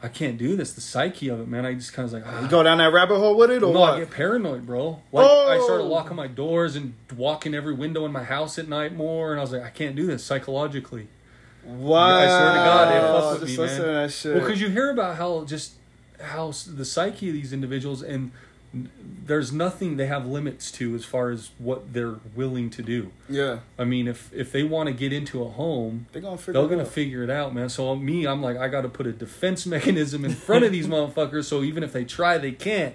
I can't do this. The psyche of it, man. I just kind of like, ah. You go down that rabbit hole with it, or no, what? I get paranoid, bro. Like I started Oh. locking my doors and walking every window in my house at night more, and I was like, I can't do this psychologically. Wow. I swear to God, they fuck with Just me, listen man. to that shit. Well, because you hear about how just how the psyche of these individuals, and there's nothing they have limits to as far as what they're willing to do. yeah, I mean, if if they want to get into a home, they're gonna figure they're it gonna out. figure it out, man. So uh, me, I'm like, I got to put a defense [LAUGHS] mechanism in front of these [LAUGHS] motherfuckers. So even if they try, they can't.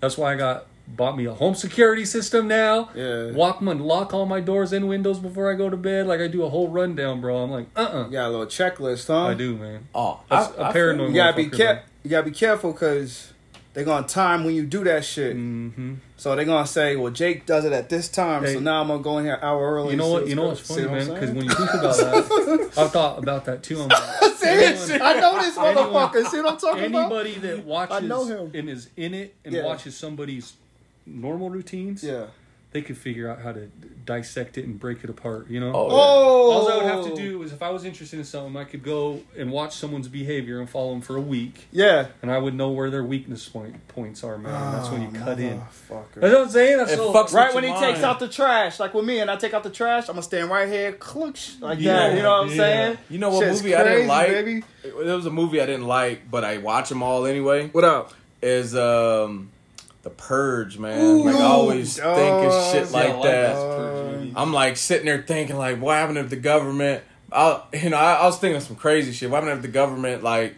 That's why I got bought me a home security system now. Yeah. Walk my lock all my doors and windows before I go to bed. Like I do a whole rundown, bro. I'm like, uh uh You got a little checklist, huh? I do, man. Oh, That's I- a I paranoid You gotta be motherfucker, care. You gotta be careful because they're gonna time when you do that shit. Mm-hmm. So they're gonna say, "Well, Jake does it at this time, so now I'm gonna go in here an hour early." You know what? You know what's funny, I'm man? Because saying? when you think about that, [LAUGHS] I've thought about that too. I'm like, [LAUGHS] See it? I know this Anyone- motherfucker. See what I'm talking about? anybody that watches I know him. and is in it and Yeah. watches somebody's normal routines, Yeah. they could figure out how to dissect it and break it apart. You know. Oh, yeah. Oh. All I would have to do is if I was interested in something, I could go and watch someone's behavior and follow them for a week, Yeah. and I would know where their weakness point points are, man. That's when you Oh, cut in. motherfucker. That's what I'm saying. That's It so, fucks Right when he your takes out the trash, like with me, and I take out the trash, I'm gonna stand right here, clunch like Yeah, that. You know what I'm yeah. saying? You know what Shit's movie I didn't like? Baby. There was a movie I didn't like, but I watch them all anyway. What up? Is um, The Purge, man. like I always Ooh, think it's dog. shit Yeah, like like that. I'm like sitting there thinking like, what happened if the government? I, you know, I, I was thinking of some crazy shit. What happened if the government like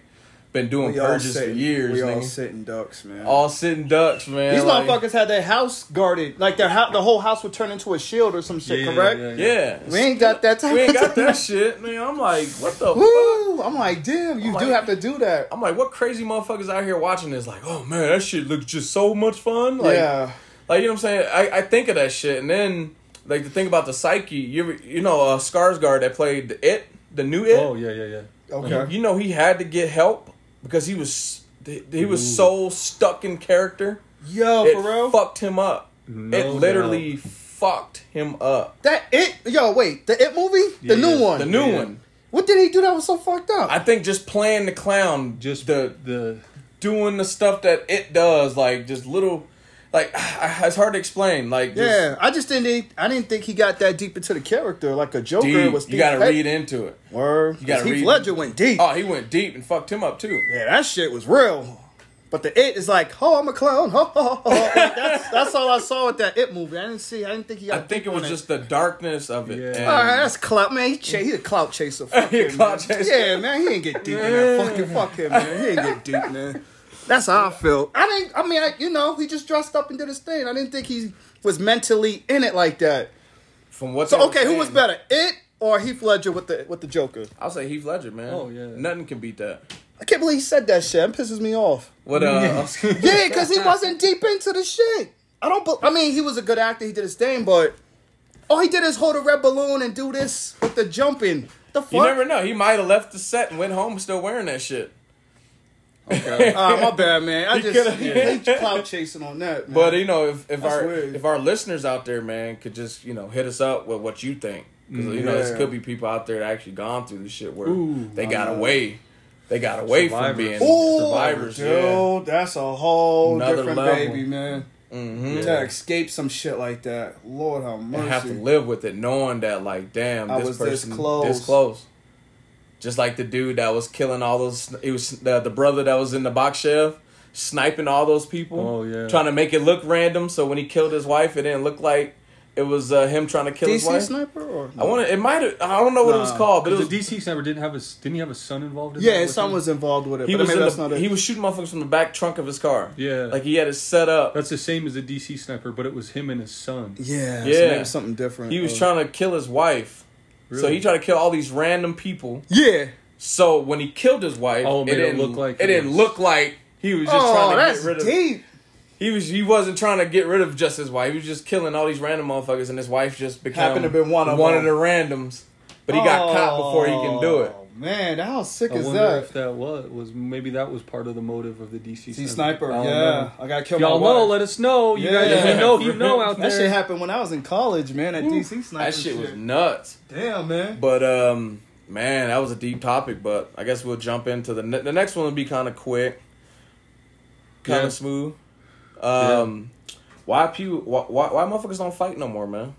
been doing We all purges for years? We all nigga? sitting ducks, man. all sitting ducks, man. These like- motherfuckers had their house guarded, like their house, the whole house would turn into a shield or some shit. Yeah, correct? yeah, yeah. Yeah, We ain't got that type. we ain't got that [LAUGHS] shit, man. I'm like, what the fuck? I'm like, damn, you I'm do like- have to do that. I'm like, what crazy motherfuckers out here watching this? Like, oh man, that shit looks just so much fun. Like, yeah. like you know what I'm saying? I, I think of that shit, and then like the thing about the psyche, you you know, uh, Skarsgård that played the it, the new it. Oh yeah, yeah, yeah. Okay. You know, he had to get help because he was he was so stuck in character. Yo, it for real. fucked him up. No it literally fucked him up. That it. Yo, wait. The it movie, the Yeah, new one. The new Yeah. one. What did he do that was so fucked up? I think just playing the clown, Just the the doing the stuff that it does, like just little, like [SIGHS] it's hard to explain. Like just yeah, I just didn't. think- I didn't think he got that deep into the character like a Joker deep. was. You got to read into it. Word. You gotta Heath read- Ledger went deep. Oh, he went deep and fucked him up too. Yeah, that shit was real. But the it is like, oh, I'm a clown. [LAUGHS] Like, that's that's all I saw with that it movie. I didn't see. I didn't think he I think it was just the darkness of it. Yeah. and- All right, that's clout, man. He ch- he a clout chaser. [LAUGHS] Fuck He a clout man. chaser. Yeah, man. He ain't get deep in that. Fucking fuck him, man. He ain't get deep, man. That's how I feel. I didn't. I mean, I, you know, he just dressed up and did his thing. I didn't think he was mentally in it like that. From what? So were okay, who was better, it or Heath Ledger with the with the Joker? I'll say Heath Ledger, man. Oh, yeah. nothing can beat that. I can't believe he said that shit. It pisses me off. What? Uh, Yeah, because [LAUGHS] he wasn't deep into the shit. I don't. be- I mean, he was a good actor. He did his thing, but all he did is hold a red balloon and do this with the jumping. The fuck? you never know. He might have left the set and went home still wearing that shit. [LAUGHS] Ah, my bad, man. I He just yeah. he cloud chasing on that. Man. But you know, if, if That's our weird. if our listeners out there, man, could just you know hit us up with what you think, because you know, Yeah. this could be people out there that actually gone through this shit where Ooh, they got away, they got away from being Ooh, survivors. dude, Yeah. that's a whole Another different level. baby, man. Mm-hmm. To escape some shit like that, Lord have And mercy. have to live with it, knowing that like, damn, I this was this person close. this close. Just like the dude that was killing all those, it was the, the brother that was in the box chef, sniping all those people. Oh, yeah. trying to make it look random. So when he killed his wife, it didn't look like it was uh, him trying to kill his DC wife. sniper or I want to. It might. I don't know what it was called, but it was. the DC sniper didn't have a didn't he have a son involved in yeah, his son him? was involved with it. he but was maybe in that's the, not it. he was shooting motherfuckers from the back trunk of his car. Yeah. like he had it set up. That's the same as the DC sniper, but it was him and his son. yeah, Yeah. so maybe something different. He was Uh, trying to kill his wife, so he tried to kill all these random people. Yeah. So when he killed his wife, Oh, it it didn't look like it he didn't was- look like he was just oh, trying to that's get rid of. deep. He was he wasn't trying to get rid of just his wife. He was just killing all these random motherfuckers, and his wife just became Happened to be one of one them. of the randoms. But he got caught before he can do it. Man, how sick as hell. I is wonder that? if that was was maybe that was part of the motive of the DC See, sniper. sniper, I don't yeah. know. I got killed. Y'all my know, wife. let us know. You guys, Yeah. if you know, [LAUGHS] you know out there. That shit happened when I was in college, man. At DC sniper. That shit was nuts. Damn, man. But um, man, that was a deep topic. But I guess we'll jump into the ne- the next one. Will be kind of quick, kind of Yeah. smooth. Um, why pew? Why, why why motherfuckers don't fight no more, man?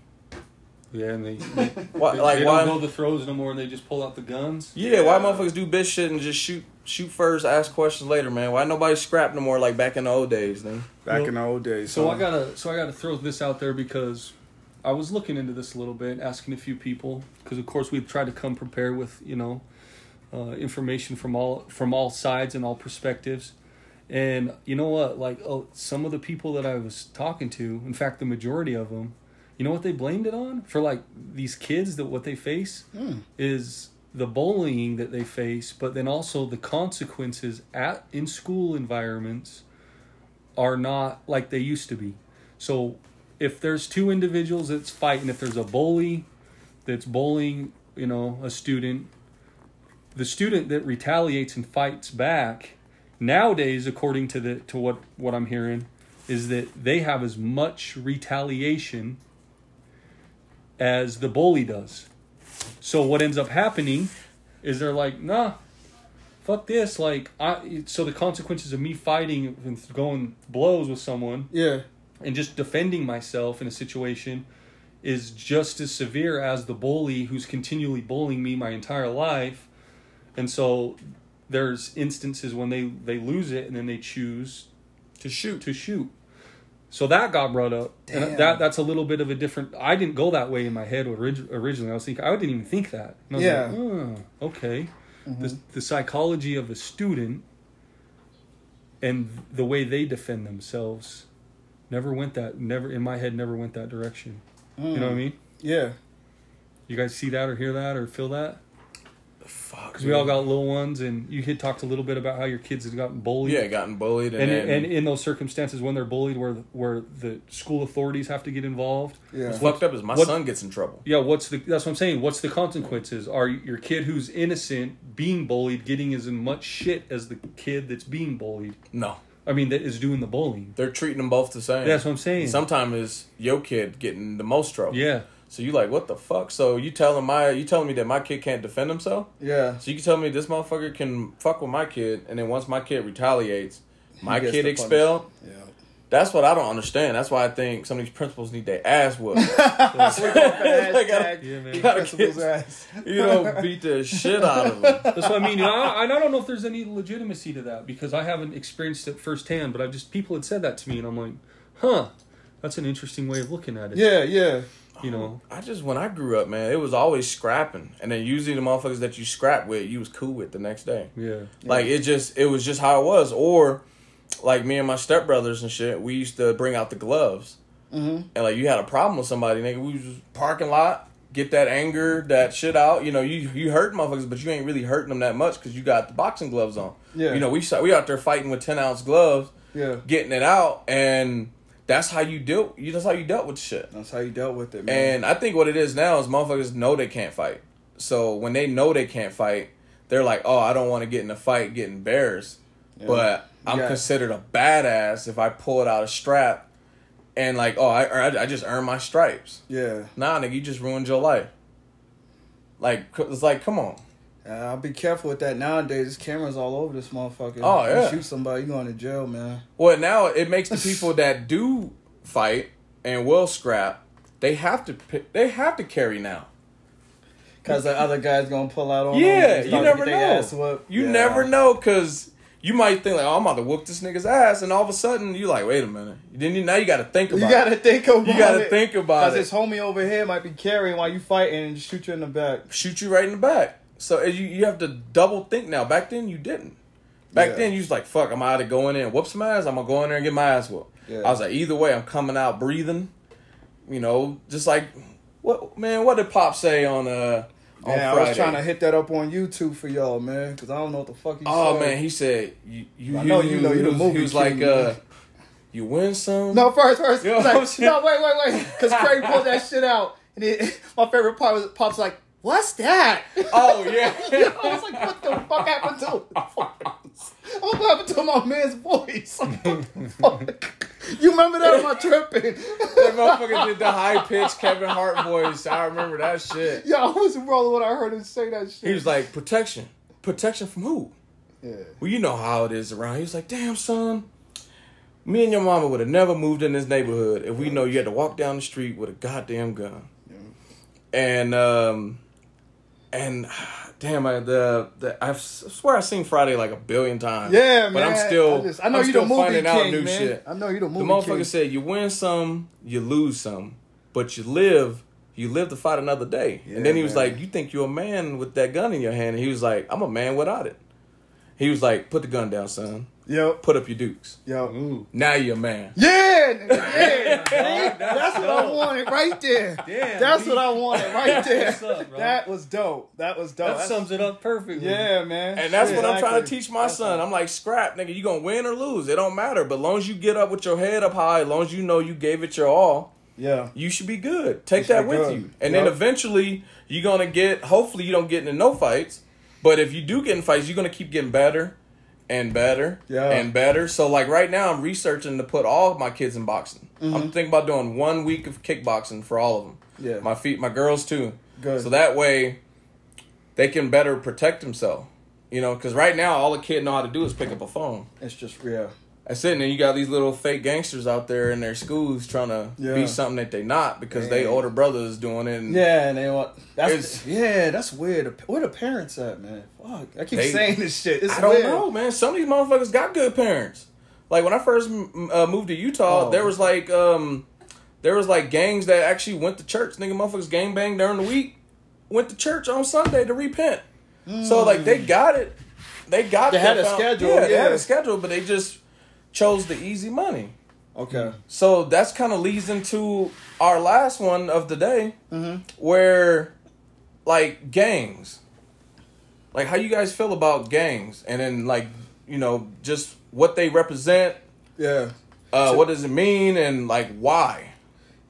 Yeah, and they, they, [LAUGHS] Why, they like why? don't go the throws no more, and they just pull out the guns. yeah, why motherfuckers do bitch shit and just shoot shoot first, ask questions later, man? Why nobody scrap no more like back in the old days, then? Back Well, in the old days. So huh? I gotta, so I gotta throw this out there because I was looking into this a little bit, asking a few people, because of course we try to come prepared with you know uh, information from all from all sides and all perspectives, And you know what? Like, oh, some of the people that I was talking to, in fact, the majority of them, you know what they blamed it on for? Like these kids that what they face Hmm. is the bullying that they face, but then also the consequences at in school environments are not like they used to be. So if there's two individuals that's fighting, if there's a bully that's bullying, you know, a student, the student that retaliates and fights back nowadays, according to the to what what I'm hearing, is that they have as much retaliation as the bully does. So what ends up happening is they're like, nah, fuck this. Like I so the consequences of me fighting and going blows with someone Yeah. and just defending myself in a situation is just as severe as the bully who's continually bullying me my entire life. And so there's instances when they they lose it and then they choose To shoot. to shoot. So that got brought up, uh, Damn. and that that's a little bit of a different. I didn't go that way in my head orig- originally. I was thinking I didn't even think that. And I was Yeah. like, oh, okay. Mm-hmm. The the psychology of a student and the way they defend themselves never went that. Never in my head never went that direction. You know what I mm. mean? Yeah. You guys see that or hear that or feel that? Fuck. Because we all got little ones, and you had talked a little bit about how your kids had gotten bullied. Yeah, gotten bullied, and, and then, and in those circumstances when they're bullied where where the school authorities have to get involved Yeah. what's fucked up is my what- son gets in trouble. yeah what's the that's what i'm saying what's the consequences are your kid who's innocent being bullied getting as much shit as the kid that's being bullied No, i mean that is doing the bullying they're treating them both the same. that's what i'm saying Sometimes it's your kid getting the most trouble. yeah So you like what the fuck? So you telling my you telling me that my kid can't defend himself? Yeah. So you can tell me this motherfucker can fuck with my kid, and then once my kid retaliates, my kid the expelled. Yeah. That's what I don't understand. That's why I think some of these principals need their ass whooped. [LAUGHS] Hashtag Yeah, man. the Gotta principal's get- [LAUGHS] ass. you know, beat the shit out of them. that's what i mean I, I don't know if there's any legitimacy to that because i haven't experienced it firsthand but i've just people had said that to me and i'm like huh that's an interesting way of looking at it Yeah, yeah. You know I just when I grew up, man, it was always scrapping, and then usually the motherfuckers that you scrap with, you was cool with the next day. yeah Like it just it was just how it was. Or like me and my stepbrothers and shit, we used to bring out the gloves. Mm-hmm. And like you had a problem with somebody, nigga, we was parking lot, get that anger, that shit out. You know, you you hurt motherfuckers, but you ain't really hurting them that much because you got the boxing gloves on. Yeah. You know, we we out there fighting with ten ounce gloves, Yeah. getting it out, and that's how you deal. You that's how you dealt with shit. That's how you dealt with it, man. And I think what it is now is motherfuckers know they can't fight. So when they know they can't fight, they're like, "Oh, I don't want to get in a fight, get embarrassed." But I'm Yeah. considered a badass if I pull out a strap and like, "Oh, I I I just earned my stripes." yeah. Nah, nigga, you just ruined your life. Like it's like, come on. Uh, I'll be careful with that nowadays. There's cameras all over this motherfucker. Oh, You yeah. shoot somebody, you going to jail, man. Well, now it makes the people [LAUGHS] that do fight and will scrap, they have to they have to carry now. Cause the other guy's gonna pull out on Yeah, them. you never know. You Yeah. never know because you might think like, "Oh, I'm about to whoop this nigga's ass," and all of a sudden you like, "Wait a minute." Then you now you got to think about. You gotta think about You gotta think about Cause it. his homie over here might be carrying while you fighting and shoot you in the back. shoot you right in the back. So you you have to double think now. Back then you didn't. Back Yeah. then you was like, "Fuck, I'm either going in and whoop some ass. I'm gonna go in there and get my ass whooped." Yeah. I was like, either way, I'm coming out breathing. You know, just like what man? What did Pop say on uh on Man, I was trying to hit that up on YouTube for y'all, man, cause I don't know what the fuck he Oh said. man, he said you. you I know you, you know you the he was, movie He was like, man. uh, you win some. No, first, first. Like, no, wait, wait, wait. Because Craig pulled that [LAUGHS] shit out. And it, [LAUGHS] my favorite part was Pop's like, what's that? Oh yeah. [LAUGHS] I was like, what the fuck happened to him? What happened to my man's voice? [LAUGHS] you remember that? Am I tripping? That motherfucker did the high pitched Kevin Hart voice. I remember that shit. Yo, I was rolling when I heard him say that shit. He was like, protection. Protection from who? yeah. Well, you know how it is around. He was like, damn, son. Me and your mama would have never moved in this neighborhood if we know you had to walk down the street with a goddamn gun. And, um, and, [SIGHS] damn, I, the, the, I swear I've seen Friday like a billion times. Yeah, But I'm still, I, just, I know I'm you still the movie finding king, out new man. shit. I know you the The motherfucker king. said, "You win some, you lose some, but you live, you live to fight another day." and then he was man. like, "You think you're a man with that gun in your hand?" And he was like, "I'm a man without it." He was like, "Put the gun down, son." Yep. Put up your dukes. Yo. Now you're a man. Yeah, yeah. See? that's what I wanted right there. Damn, that's B. what I wanted right [LAUGHS] there. What's up, bro? that was dope. That was dope. That That's- sums it up perfectly. yeah, man. And that's Shit, what I'm trying to teach my son. I'm like, scrap, nigga, you gonna win or lose. It don't matter. But as long as you get up with your head up high, as long as you know you gave it your all, Yeah. you should be good. Take that with good. you. And then eventually you're gonna get hopefully you don't get into no fights. But if you do get in fights, you're gonna keep getting better and better Yeah. and better. So like right now I'm researching to put all of my kids in boxing. Mm-hmm. I'm thinking about doing one week of kickboxing for all of them. Yeah. My feet my girls too. Good. So that way they can better protect themselves. You know, because right now all a kid know how to do is pick up a phone. It's just yeah. That's it. And then you got these little fake gangsters out there in their schools trying to Yeah. be something that they not because they older brothers doing it. And Yeah, and they want that's yeah, that's weird. Where the parents at, man? Fuck, I keep They- saying this shit. It's I don't know, man. Some of these motherfuckers got good parents. Like when I first uh, moved to Utah, Oh. there was like um, there was like gangs that actually went to church. Nigga, motherfuckers gang bang during the week, went to church on Sunday to repent. So like they got it. They got. They had a found- schedule, Yeah, they had a schedule, but they just chose the easy money. Okay. So that's kind of leads into our last one of the day, Mm-hmm. where like gangs, like how you guys feel about gangs, and then like you know just what they represent, Yeah. uh, So- what does it mean, and like why.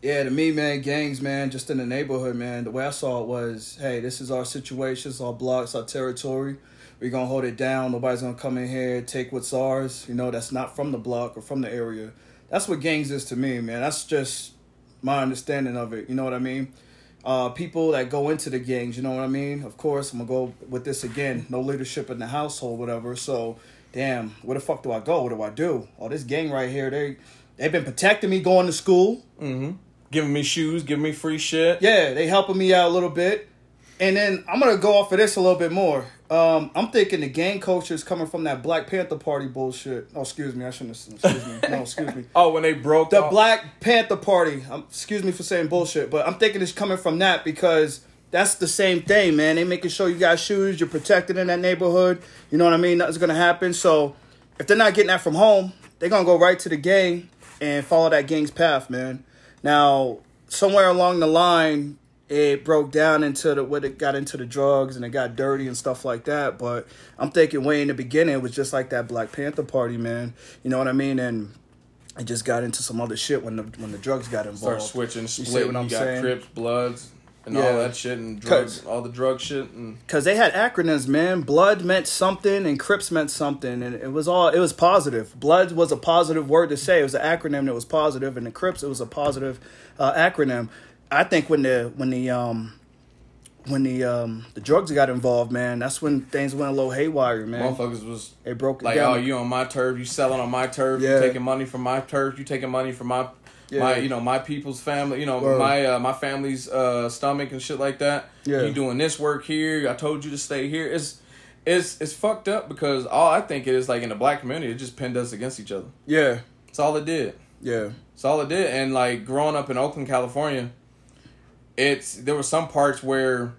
Yeah, to me, man, gangs, man, just in the neighborhood, man. The way I saw it was, hey, this is our situation, it's our block, it's our territory. We're gonna hold it down. Nobody's gonna come in here take what's ours. You know, that's not from the block or from the area. That's what gangs is to me, man. That's just my understanding of it. You know what I mean? Uh, people that go into the gangs, you know what I mean? Of course, I'm gonna go with this again. No leadership in the household, whatever. So, damn, where the fuck do I go? What do I do? Oh, this gang right here, they they've been protecting me going to school. Giving me shoes, giving me free shit. Yeah, they helping me out a little bit. And then I'm gonna go off of this a little bit more. Um, I'm thinking the gang culture is coming from that Black Panther Party bullshit. Oh, excuse me, I shouldn't. Have, excuse me, no, excuse me. [LAUGHS] Oh, when they broke The off- Black Panther Party. Um, excuse me for saying bullshit, but I'm thinking it's coming from that because that's the same thing, man. They making sure you got shoes, you're protected in that neighborhood. You know what I mean? Nothing's gonna happen. So if they're not getting that from home, they're gonna go right to the gang and follow that gang's path, man. Now, somewhere along the line, it broke down into the what it got into the drugs and it got dirty and stuff like that. But I'm thinking way in the beginning it was just like that Black Panther Party, man. You know what I mean? And it just got into some other shit when the when the drugs got involved. start switching, You see what I'm you got saying? Crips, Bloods, and Yeah. all that shit, and drugs, all the drug shit, and Cause they had acronyms, man. Blood meant something, and Crips meant something, and it was all it was positive. Blood was a positive word to say. It was an acronym that was positive, and the Crips it was a positive uh, acronym. I think when the when the um when the um the drugs got involved, man, that's when things went a little haywire, man. motherfuckers was They broke it like, down. oh, you on my turf, you selling on my turf, Yeah. you taking money from my turf, you taking money from my my you know my people's family, you know Word. my uh, my family's uh, stomach and shit like that. Yeah. you doing this work here. I told you to stay here. It's it's it's fucked up because all I think it is like in the black community, it just pinned us against each other. yeah, That's all it did. yeah, That's all it did. And like growing up in Oakland, California, it's there were some parts where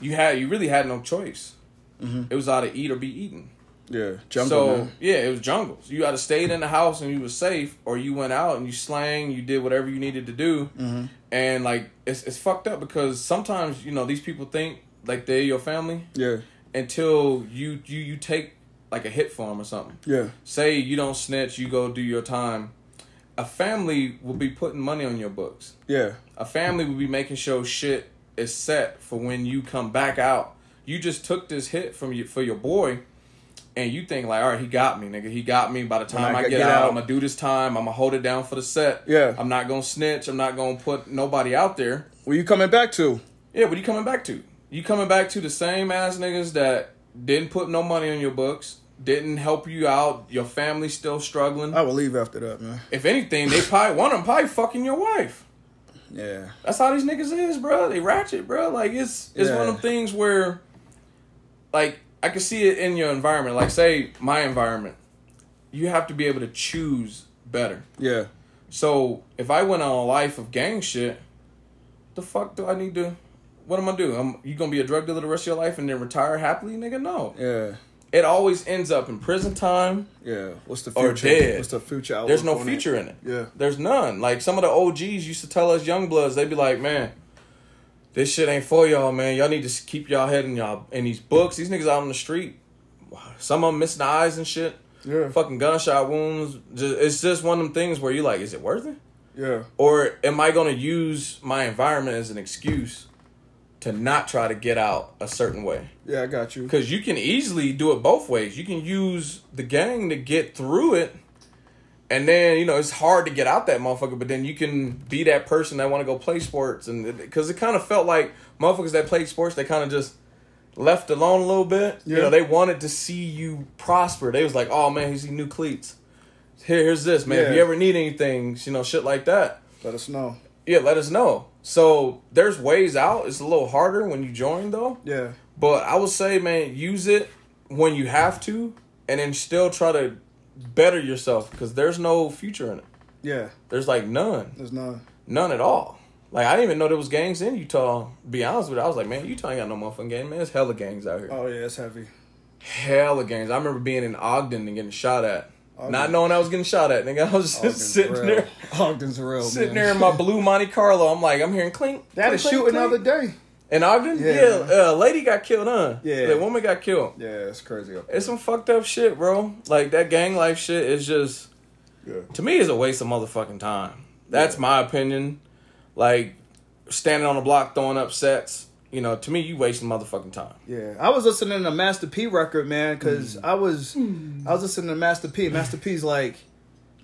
you had you really had no choice. It was either eat or be eaten. yeah. Jungle, so man. yeah, it was jungles. You either stayed in the house and you was safe, or you went out and you slang. You did whatever you needed to do, Mm-hmm. and like it's it's fucked up because sometimes you know these people think like they're your family Yeah, until you you you take like a hit for them or something. yeah, Say you don't snitch, you go do your time. A family will be putting money on your books. yeah, A family will be making sure shit is set for when you come back out. You just took this hit from you for your boy, and you think like, all right, he got me, nigga. He got me. By the time I I, get- get, out, out- I'm gonna do this time. I'm gonna hold it down for the set. Yeah. I'm not gonna snitch. I'm not gonna put nobody out there. Where you coming back to? Yeah, what are you coming back to? You coming back to the same ass niggas that didn't put no money on your books, didn't help you out. Your family's still struggling. I will leave after that, man. If anything, they probably one of them probably fucking your wife. Yeah, That's how these niggas is, bro. They ratchet, bro. Like it's it's one of Yeah. them things where, like, I can see it in your environment. Like, say my environment, you have to be able to choose better. yeah, So if I went on a life of gang shit, the fuck do I need to? What am I do? I'm you gonna be a drug dealer the rest of your life and then retire happily, nigga? No. yeah. It always ends up in prison time. Yeah. What's the Or future? dead. What's the future? outlook There's no future in it. Yeah. There's none. Like some of the OGs used to tell us young bloods, they'd be like, man, this shit ain't for y'all, man. Y'all need to keep y'all head in y'all in these books. These niggas out on the street, some of them missing the eyes and shit. Yeah. Fucking gunshot wounds. Just, it's just one of them things where you're like, is it worth it? Yeah. Or am I going to use my environment as an excuse to not try to get out a certain way? Yeah. I got you. Because you can easily do it both ways. You can use the gang to get through it, and then you know it's hard to get out that motherfucker. But then you can be that person that want to go play sports, and because it kind of felt like motherfuckers that played sports, they kind of just left alone a little bit. You know, they wanted to see you prosper. They was like, "Oh man, he's in new cleats. Here, here's this man. If you ever need anything, you know, shit like that." Let us know. Yeah, let us know. So there's ways out. It's a little harder when you join though. Yeah. But I would say, man, use it when you have to, and then still try to better yourself because there's no future in it. Yeah. There's like none, There's none. none at all. Like I didn't even know there was gangs in Utah. Be honest with you, I was like, man, Utah ain't got no motherfucking gang, man. There's hella gangs out here. Oh yeah, it's heavy. Hella gangs. I remember being in Ogden and getting shot at, Ogden. not knowing I was getting shot at. Nigga, [LAUGHS] I was just Ogden's sitting real. there, Ogden's real. sitting man. there in my blue Monte Carlo. I'm like, I'm hearing clink. They had a shooting the clink. other day. in Ogden. Yeah. Yeah, a uh, lady got killed, huh? Yeah. the woman got killed. Yeah, it's crazy. Up It's some fucked up shit, bro. Like that gang life shit is just Yeah. to me is a waste of motherfucking time. That's Yeah. my opinion. Like standing on the block throwing up sets. You know, to me, you wasting motherfucking time. Yeah, I was listening to Master P record, man, because Mm. I was I was listening to Master P. Master P's like,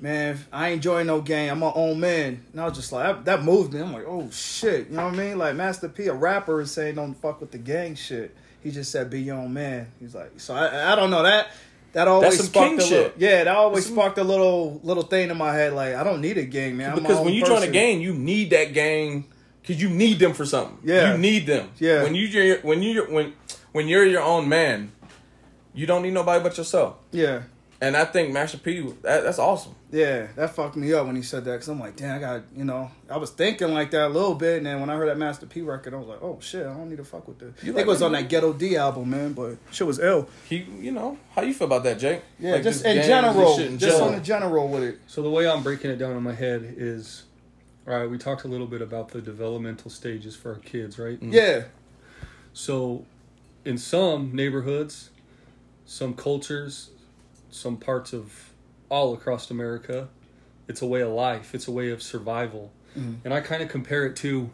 man, I ain't join no gang. I'm my own man. And I was just like, that, that moved me. I'm like, oh shit, you know what I mean? Like Master P, a rapper, is saying don't fuck with the gang shit. He just said be your own man. He's like, so I I don't know that. That always some sparked king a little, shit. yeah. That always That's some- sparked a little little thing in my head. Like I don't need a gang, man. I'm my because own when you join a gang, you need that gang because you need them for something. Yeah. you need them. Yeah. When you you're- when you when when you're your own man, you don't need nobody but yourself. yeah, And I think Master P, that, that's awesome. Yeah, that fucked me up when he said that because I'm like, damn, I got, you know, I was thinking like that a little bit, and then when I heard that Master P record, I was like, oh shit, I don't need to fuck with this. I You think like it was on that Ghetto D album, man, but shit was ill. He, you know, how you feel about that, Jake? Yeah, Like, just this in general, in just general. on the general with it. So the way I'm breaking it down in my head is, all right. We talked a little bit about the developmental stages for our kids, right? Yeah, So, in some neighborhoods, some cultures, some parts of all across America, it's a way of life. It's a way of survival, and I kind of compare it to,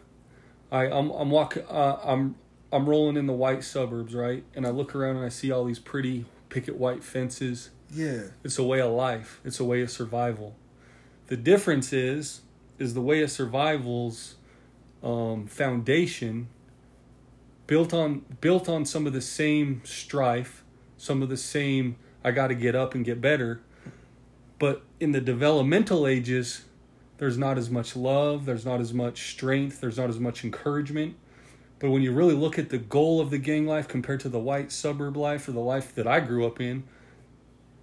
I I'm I'm walking uh, I'm I'm rolling in the white suburbs, right? And I look around and I see all these pretty picket white fences. yeah, It's a way of life. It's a way of survival. The difference is is the way of survival's um, foundation built on built on some of the same strife, some of the same I got to get up and get better. But in the developmental ages, there's not as much love, there's not as much strength, there's not as much encouragement. But when you really look at the goal of the gang life compared to the white suburb life or the life that I grew up in,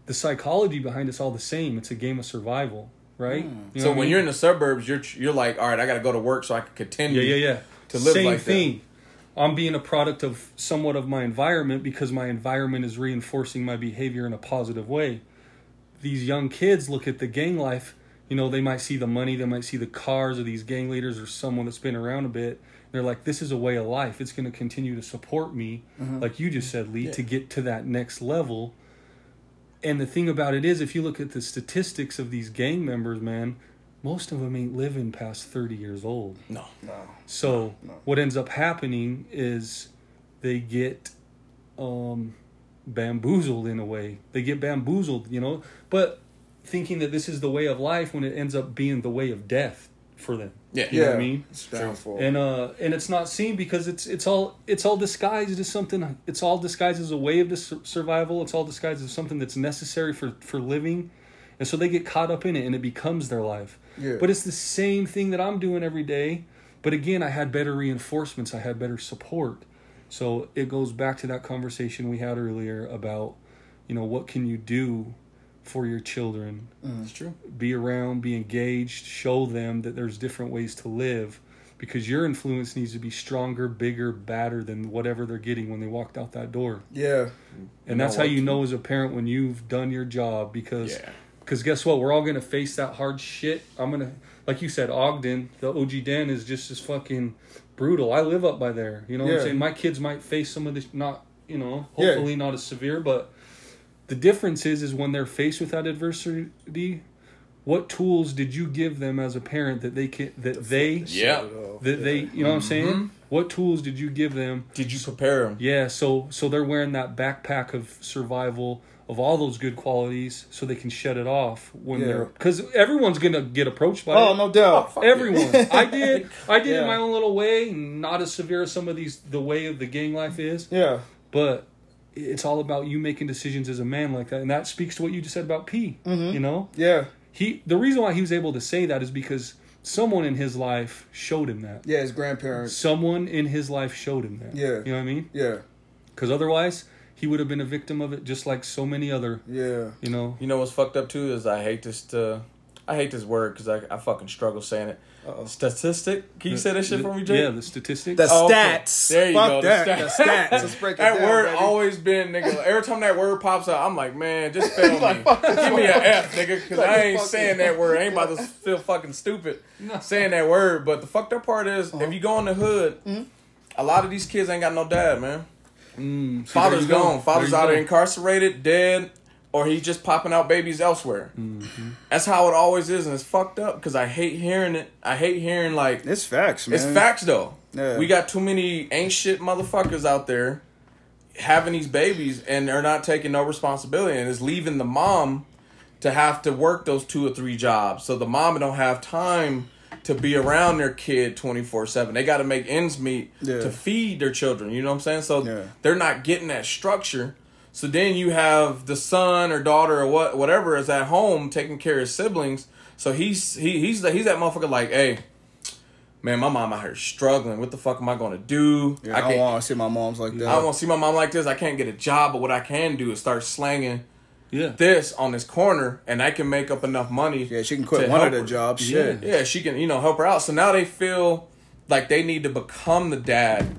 the psychology behind it's all the same. It's a game of survival, right? Hmm. You know. So what I when mean? you're in the suburbs, you're you're like, all right, I got to go to work so I can continue. yeah, yeah, yeah, to live same like that. thing. I'm being a product of somewhat of my environment because my environment is reinforcing my behavior in a positive way. These young kids look at the gang life. You know, they might see the money, they might see the cars of these gang leaders or someone that's been around a bit. They're like, this is a way of life. It's going to continue to support me, mm-hmm. like you just said, Lee, to get to that next level. And the thing about it is, if you look at the statistics of these gang members, man, most of them ain't living past 30 years old. No. no, So No. what ends up happening is they get um, bamboozled in a way. They get bamboozled, you know, but thinking that this is the way of life when it ends up being the way of death for them. Yeah. You know yeah, what I mean? it's downfall. And uh and it's not seen because it's it's all it's all disguised as something it's all disguised as a way of dis- survival it's all disguised as something that's necessary for for living and so they get caught up in it and it becomes their life Yeah. but it's the same thing that I'm doing every day but again I had better reinforcements I had better support so it goes back to that conversation we had earlier about you know what can you do for your children mm, It's true. be around, be engaged, show them that there's different ways to live. because your influence needs to be stronger, bigger, badder than whatever they're getting when they walked out that door. Yeah. And know that's how what? you know as a parent when you've done your job because Yeah. because guess what? We're all gonna face that hard shit. I'm gonna like you said, Ogden, the OG Den is just as fucking brutal. I live up by there. You know what I'm saying? My kids might face some of this not you know, Yeah. hopefully not as severe, but the difference is is when they're faced with that adversity, what tools did you give them as a parent that they can that they Yeah. that they you know what I'm saying? Mm-hmm. What tools did you give them Did you prepare them? yeah, so so they're wearing that backpack of survival of all those good qualities, so they can shed it off when Yeah. they're because everyone's gonna get approached by Oh, it. no doubt. Oh, Everyone, I did, I did [LAUGHS] Yeah. in my own little way, not as severe as some of these the way of the gang life is, Yeah. but it's all about you making decisions as a man like that, and that speaks to what you just said about P. Mm-hmm. You know, Yeah. he the reason why he was able to say that is because someone in his life showed him that. Yeah, his grandparents. Someone in his life showed him that. Yeah. you know what I mean. Yeah. Because otherwise, he would have been a victim of it, just like so many other. Yeah. You know, You know what's fucked up too is I hate this. To, I hate this word because I, I fucking struggle saying it. Uh-oh. Statistic. Can you say that shit for me, Jake? Yeah, the statistic. The Oh, okay. stats. There you Fuck go, the that. stats. The stats. Let's break it that down, word baby. always been nigga. Every time that word pops out, I'm like, man, just [LAUGHS] fail me. Like, Give me an F, nigga, because Like, I ain't saying that word. I ain't about to feel fucking stupid [LAUGHS] saying that word. But the fucked up part is, Uh-huh. if you go in the hood, Mm-hmm. a lot of these kids ain't got no dad, man. Mm, see, Father's there you go. gone. Father's either go. incarcerated, dead, or he's just popping out babies elsewhere. Mm-hmm. That's how it always is, and it's fucked up because I hate hearing it. I hate hearing like It's facts, man. it's facts though. Yeah. We got too many ain't shit motherfuckers out there having these babies and they're not taking no responsibility and it's leaving the mom to have to work those two or three jobs. So the mom don't have time to be around their kid 24/7. They got to make ends meet Yeah. to feed their children, you know what I'm saying? So Yeah. they're not getting that structure. So then you have the son or daughter or what whatever is at home taking care of his siblings. So he's he, he's he's that motherfucker like, "Hey, man, my mom out here struggling. What the fuck am I going to do? Yeah, I I, can't want to see my mom's like that. I don't want to see my mom like this. I can't get a job, but what I can do is start slanging Yeah. this on this corner, and I can make up enough money. yeah, she can quit one of the jobs. Yeah. Yeah, she can, you know, help her out. So now they feel like they need to become the dad,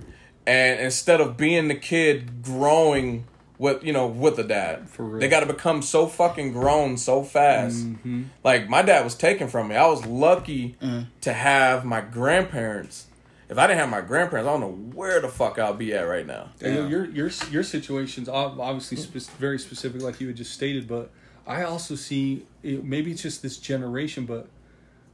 and instead of being the kid growing with, you know, with the dad, For real. they got to become so fucking grown so fast. Mm-hmm. Like my dad was taken from me. I was lucky Mm. to have my grandparents. If I didn't have my grandparents, I don't know where the fuck I'll be at right now. And your your your situation's ob- obviously spe- very specific, like you had just stated. But I also see it, maybe it's just this generation, but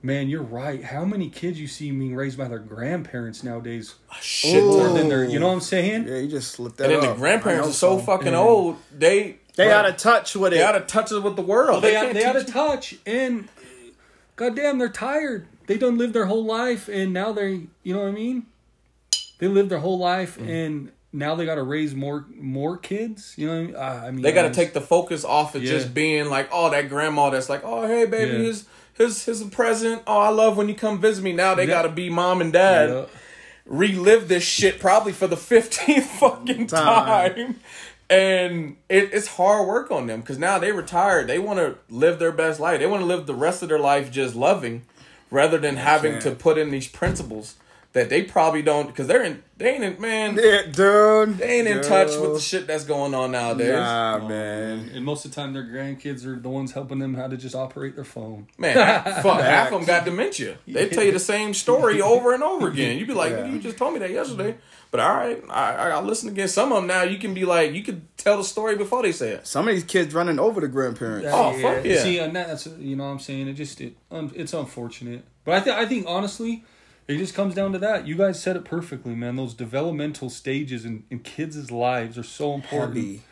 man, you're right. How many kids you see being raised by their grandparents nowadays? Shit Ooh. ton. Or you know what I'm saying? Yeah, you just slipped that And then the grandparents are so some. fucking Yeah. old. They They out of touch with it. they out of touch with the world. Well, they can't they out of touch, and goddamn, they're tired. They done lived their whole life, and now they're, you know what I mean? They lived their whole life, Mm. and now they got to raise more more kids. You know what I mean? I mean, They got to take the focus off of Yeah. just being like, oh, that grandma that's like, oh, hey, baby, Yeah. here's here's his present. Oh, I love when you come visit me. Now they Yeah. got to be mom and dad. Yeah. Relive this shit probably for the [LAUGHS] fifteenth fucking Time. time. And it, it's hard work on them because now they retired. They want to live their best life. They want to live the rest of their life just loving, rather than having to put in these principles that they probably don't because they're in. They ain't in, man. Yeah, dude. They ain't in touch with the shit that's going on nowadays. Nah, Oh, man. And most of the time, their grandkids are the ones helping them how to just operate their phone. Man, half, [LAUGHS] fuck, half of them got dementia. They tell you the same story [LAUGHS] over and over again. You'd be like, Yeah. you just told me that yesterday. But all right, I, I listen again. Some of them now, you can be like, you can tell the story before they say it. Some of these kids running over the grandparents. Oh, fuck yeah. See, and that's you know what I'm saying. It just it un, it's unfortunate, but I think I think honestly, it just comes down to that. You guys said it perfectly, man. Those developmental stages in, in kids' lives are so important. Heavy.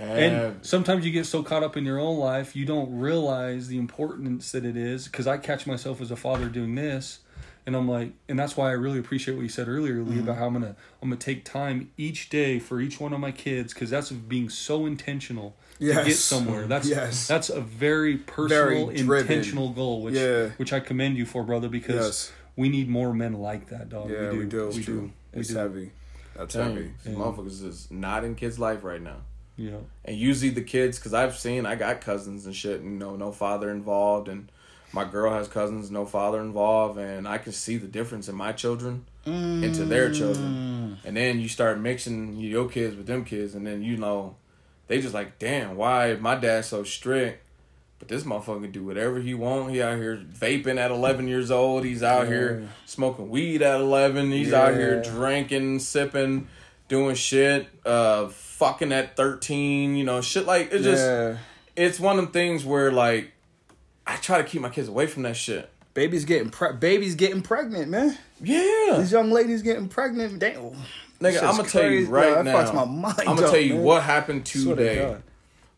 And sometimes you get so caught up in your own life, you don't realize the importance that it is. Because I catch myself as a father doing this, and I'm like, and that's why I really appreciate what you said earlier, Lee, about how I'm gonna I'm gonna take time each day for each one of my kids, because that's being so intentional to get somewhere. That's Yes. that's a very personal, Very intentional goal, which Yeah. which I commend you for, brother, because Yes. We need more men like that, dog. Yeah, we do. We True. do. We It's do. heavy. That's Telling heavy. you, motherfuckers is not in kids' life right now. Yeah. And usually the kids, because I've seen, I got cousins and shit, and you know, no father involved, and my girl has cousins, no father involved, and I can see the difference in my children into their children. Mm. And then you start mixing your kids with them kids, and then you know, they just like, damn, why my dad's so strict? But this motherfucker can do whatever he want. He out here vaping at eleven years old. He's out here smoking weed at eleven. He's out here drinking, sipping, doing shit, uh, fucking at thirteen. You know, shit like it just. yeah. It's one of them things where like, I try to keep my kids away from that shit. Baby's getting pre- baby's getting pregnant, man. Yeah, These young ladies getting pregnant. Damn. nigga. I'm gonna tell you right that now. fucks my mind I'm gonna tell you man. what happened today.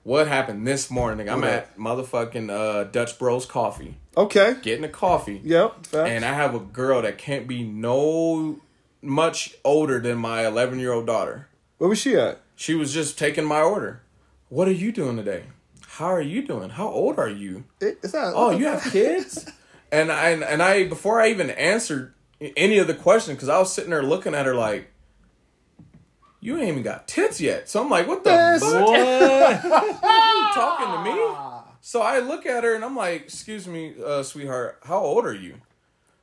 What happened this morning? I'm What at motherfucking uh, Dutch Bros Coffee, Okay. getting a coffee. Yep. facts. and I have a girl that can't be no much older than my 11 year old daughter. Where was she at? She was just taking my order. What are you doing today? How are you doing? How old are you? It, it's not. Oh, you have kids? [LAUGHS] and I and I before I even answered any of the questions because I was sitting there looking at her like. You ain't even got tits yet. So I'm like, what the Yes. fuck? What? [LAUGHS] Are you talking to me? So I look at her and I'm like, excuse me, uh, sweetheart, how old are you?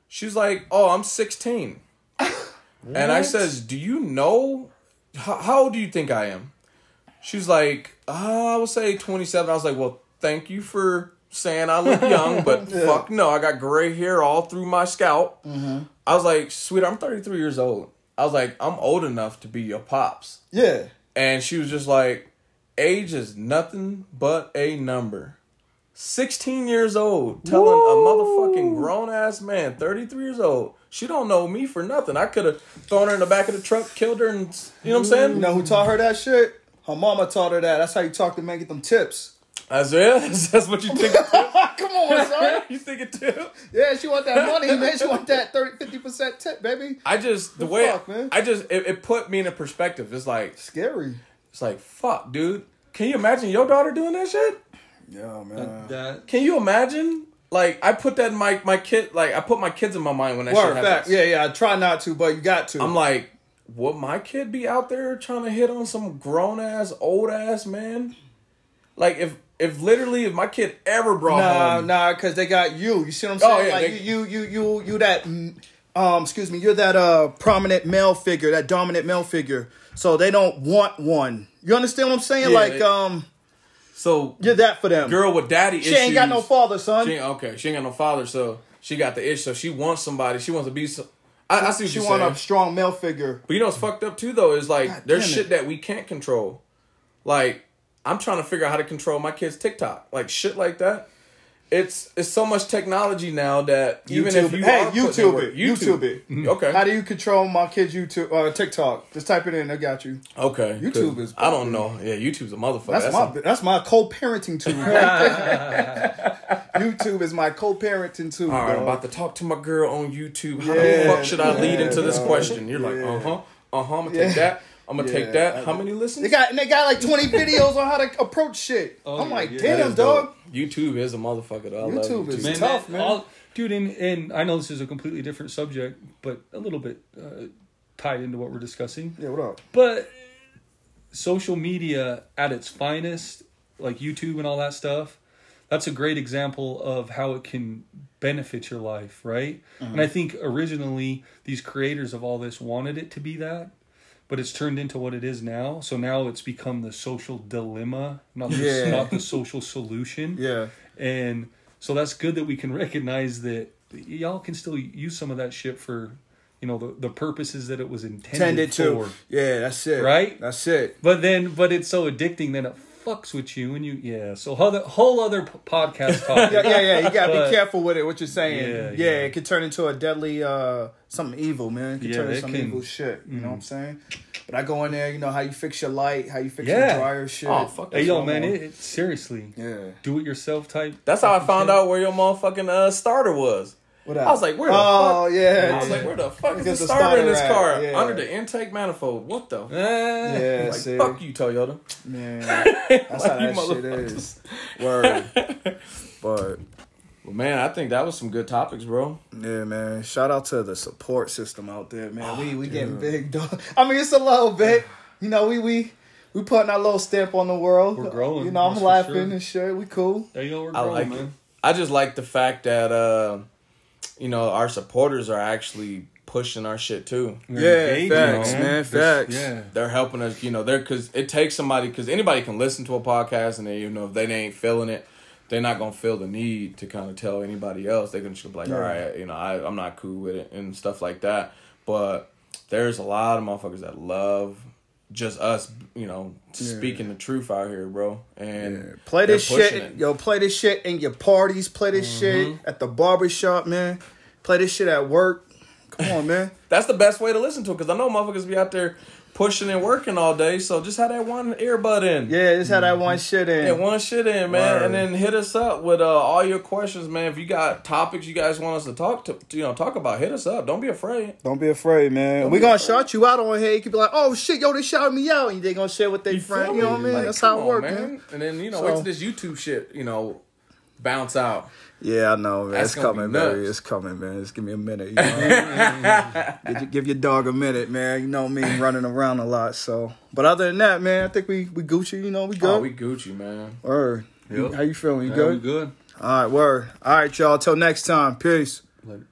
She's like, oh, I'm 16. [LAUGHS] and I says, do you know, how, how old do you think I am? She's like, uh, I would say 27. I was like, well, thank you for saying I look young, [LAUGHS] but fuck no, I got gray hair all through my scalp. I was like, sweetheart, I'm 33 years old. I was like, I'm old enough to be your pops. Yeah. And she was just like, age is nothing but a number. 16 years old, telling a motherfucking grown ass man, 33 years old, she don't know me for nothing. I could have thrown her in the back of the truck, killed her, and you know what I'm saying? You know who taught her that shit? Her mama taught her that. That's how you talk to men, get them tips. Isaiah, [LAUGHS] that's what you think. [LAUGHS] Come on, son. [LAUGHS] you think it too? Yeah, she want that money, man. She want that 30, 50% tip, baby. I just the The way fuck, man? I just it, it put me in a perspective. It's like Scary. it's like fuck, dude. Can you imagine your daughter doing that shit? Yeah, man. That Can you imagine? Like I put that in my my kid. Like I put my kids in my mind when that Word, shit fact. happens. Yeah, yeah. I try not to, but you got to. I'm like, would my kid be out there trying to hit on some grown ass, old ass man? Like if if literally if my kid ever brought Nah, home, nah, because they got you. You see what I'm oh, saying? Oh, yeah, like they- you, you, you, you, you that. Um, excuse me. You're that uh prominent male figure, that dominant male figure. So they don't want one. You understand what I'm saying? Yeah, like, they- um, so you're that for them. girl with daddy she ain't got no father, son. She okay, she ain't got no father, so she got the issue. So she wants somebody. She wants to be. So, I, I see what She want saying. a strong male figure. But you know what's fucked up too though is like God there's it. shit that we can't control. Like I'm trying to figure out how to control my kids' TikTok, like shit like that. It's it's so much technology now that even if you hey, are putting YouTube it, YouTube it. Okay, How do you control my kids' YouTube, uh, TikTok? Just type it in. I got you. okay. YouTube is I don't know. Yeah, YouTube's a motherfucker. That's, That's, my a- that's my co-parenting tool. [LAUGHS] YouTube is my co-parenting tool. all right, I'm about to talk to my girl on YouTube. How Yeah, the fuck should I lead yeah, into this question? You're like, uh huh, uh huh. I'm gonna Yeah. take that. I'm gonna Yeah, take that. I How many listens? They got and they got like twenty [LAUGHS] videos on how to approach shit. Oh, I'm yeah, like, yeah. Damn, is dog. dope. YouTube is a motherfucker. Though. YouTube YouTube. is- man, tough, that- man. all- dude, and, and I know this is a completely different subject, but a little bit uh, tied into what we're discussing. Yeah, what up? But social media at its finest, like YouTube and all that stuff, that's a great example of how it can benefit your life, right? And I think originally these creators of all this wanted it to be that, but it's turned into what it is now. So now it's become the social dilemma, not the, Yeah. not the social solution. Yeah, And so that's good that we can recognize that y'all can still use some of that shit for, you know, the, the purposes that it was intended, tended to. for. Yeah, that's it. Right? That's it. But then, but it's so addicting that it fucks with you, and you, yeah. So whole other, whole other podcast topic. [LAUGHS] Yeah, yeah, yeah. You gotta But- be careful with it. What you're saying. Yeah, Yeah, yeah. it could turn into a deadly uh something evil, man. It could Yeah, turn into it some can- evil shit. You know Mm. what I'm saying? But I go in there, you know how you fix your light, how you fix Yeah. your dryer shit. Oh fuck. Hey, yo, what man, it, it seriously, Yeah. do it yourself type. That's how I found shit. out where your motherfucking uh, starter was. What I was like, where the oh, fuck? yeah. I was like, where the fuck is the the starter, in this at, car? yeah. Under the intake manifold. What the? Eh, Yeah, like, see? fuck you, Toyota. Man, [LAUGHS] that's how that shit is. Word. [LAUGHS] But Well, man, I think that was some good topics, bro. yeah, man. Shout out to the support system out there, man. Oh, we we getting big, dog. I mean, it's a little bit. You know, we we we putting our little stamp on the world. We're growing, You know, I'm laughing sure. and shit. We cool. There you go, we're growing, I like man. it. I just like the fact that uh, you know our supporters are actually pushing our shit too. Yeah, engaging, facts, man. man, facts. Yeah. They're helping us, you know. They're because it takes somebody because anybody can listen to a podcast and they, you know, if they ain't feeling it, they're not gonna feel the need to kind of tell anybody else. They can just be like, all right, you know, I I'm not cool with it and stuff like that. But there's a lot of motherfuckers that love just us, you know, speaking the truth out here, bro. And Play this shit, it. yo. Play this shit in your parties. Play this mm-hmm. shit at the barbershop, man. Play this shit at work. Come on, man. [LAUGHS] That's the best way to listen to it because I know motherfuckers be out there pushing and working all day. So just have that one earbud in. Yeah, just had that one shit in. Yeah, one shit in, man, Word. and then hit us up with uh, all your questions, man. If you got topics you guys want us to talk to, you know, talk about, hit us up. Don't be afraid. Don't be afraid, man. Don't we be gonna afraid. shout you out on here. You could be like, "Oh shit, yo, they shouted me out," and they gonna share with their You friend. You know me? what I mean? Like, That's how it on, works, man. And then you know, So- wait till this YouTube shit, you know, bounce out. Yeah, I know, man. That's it's coming, man. It's coming, man. Just give me a minute. You know? [LAUGHS] give, give your dog a minute, man. You know me running around a lot, so. But other than that, man, I think we we Gucci. You know, we oh, good. Oh, we Gucci, man. Word. Yep. How you feeling? You good? good. All right, word. All right, y'all. Till next time. Peace. Later.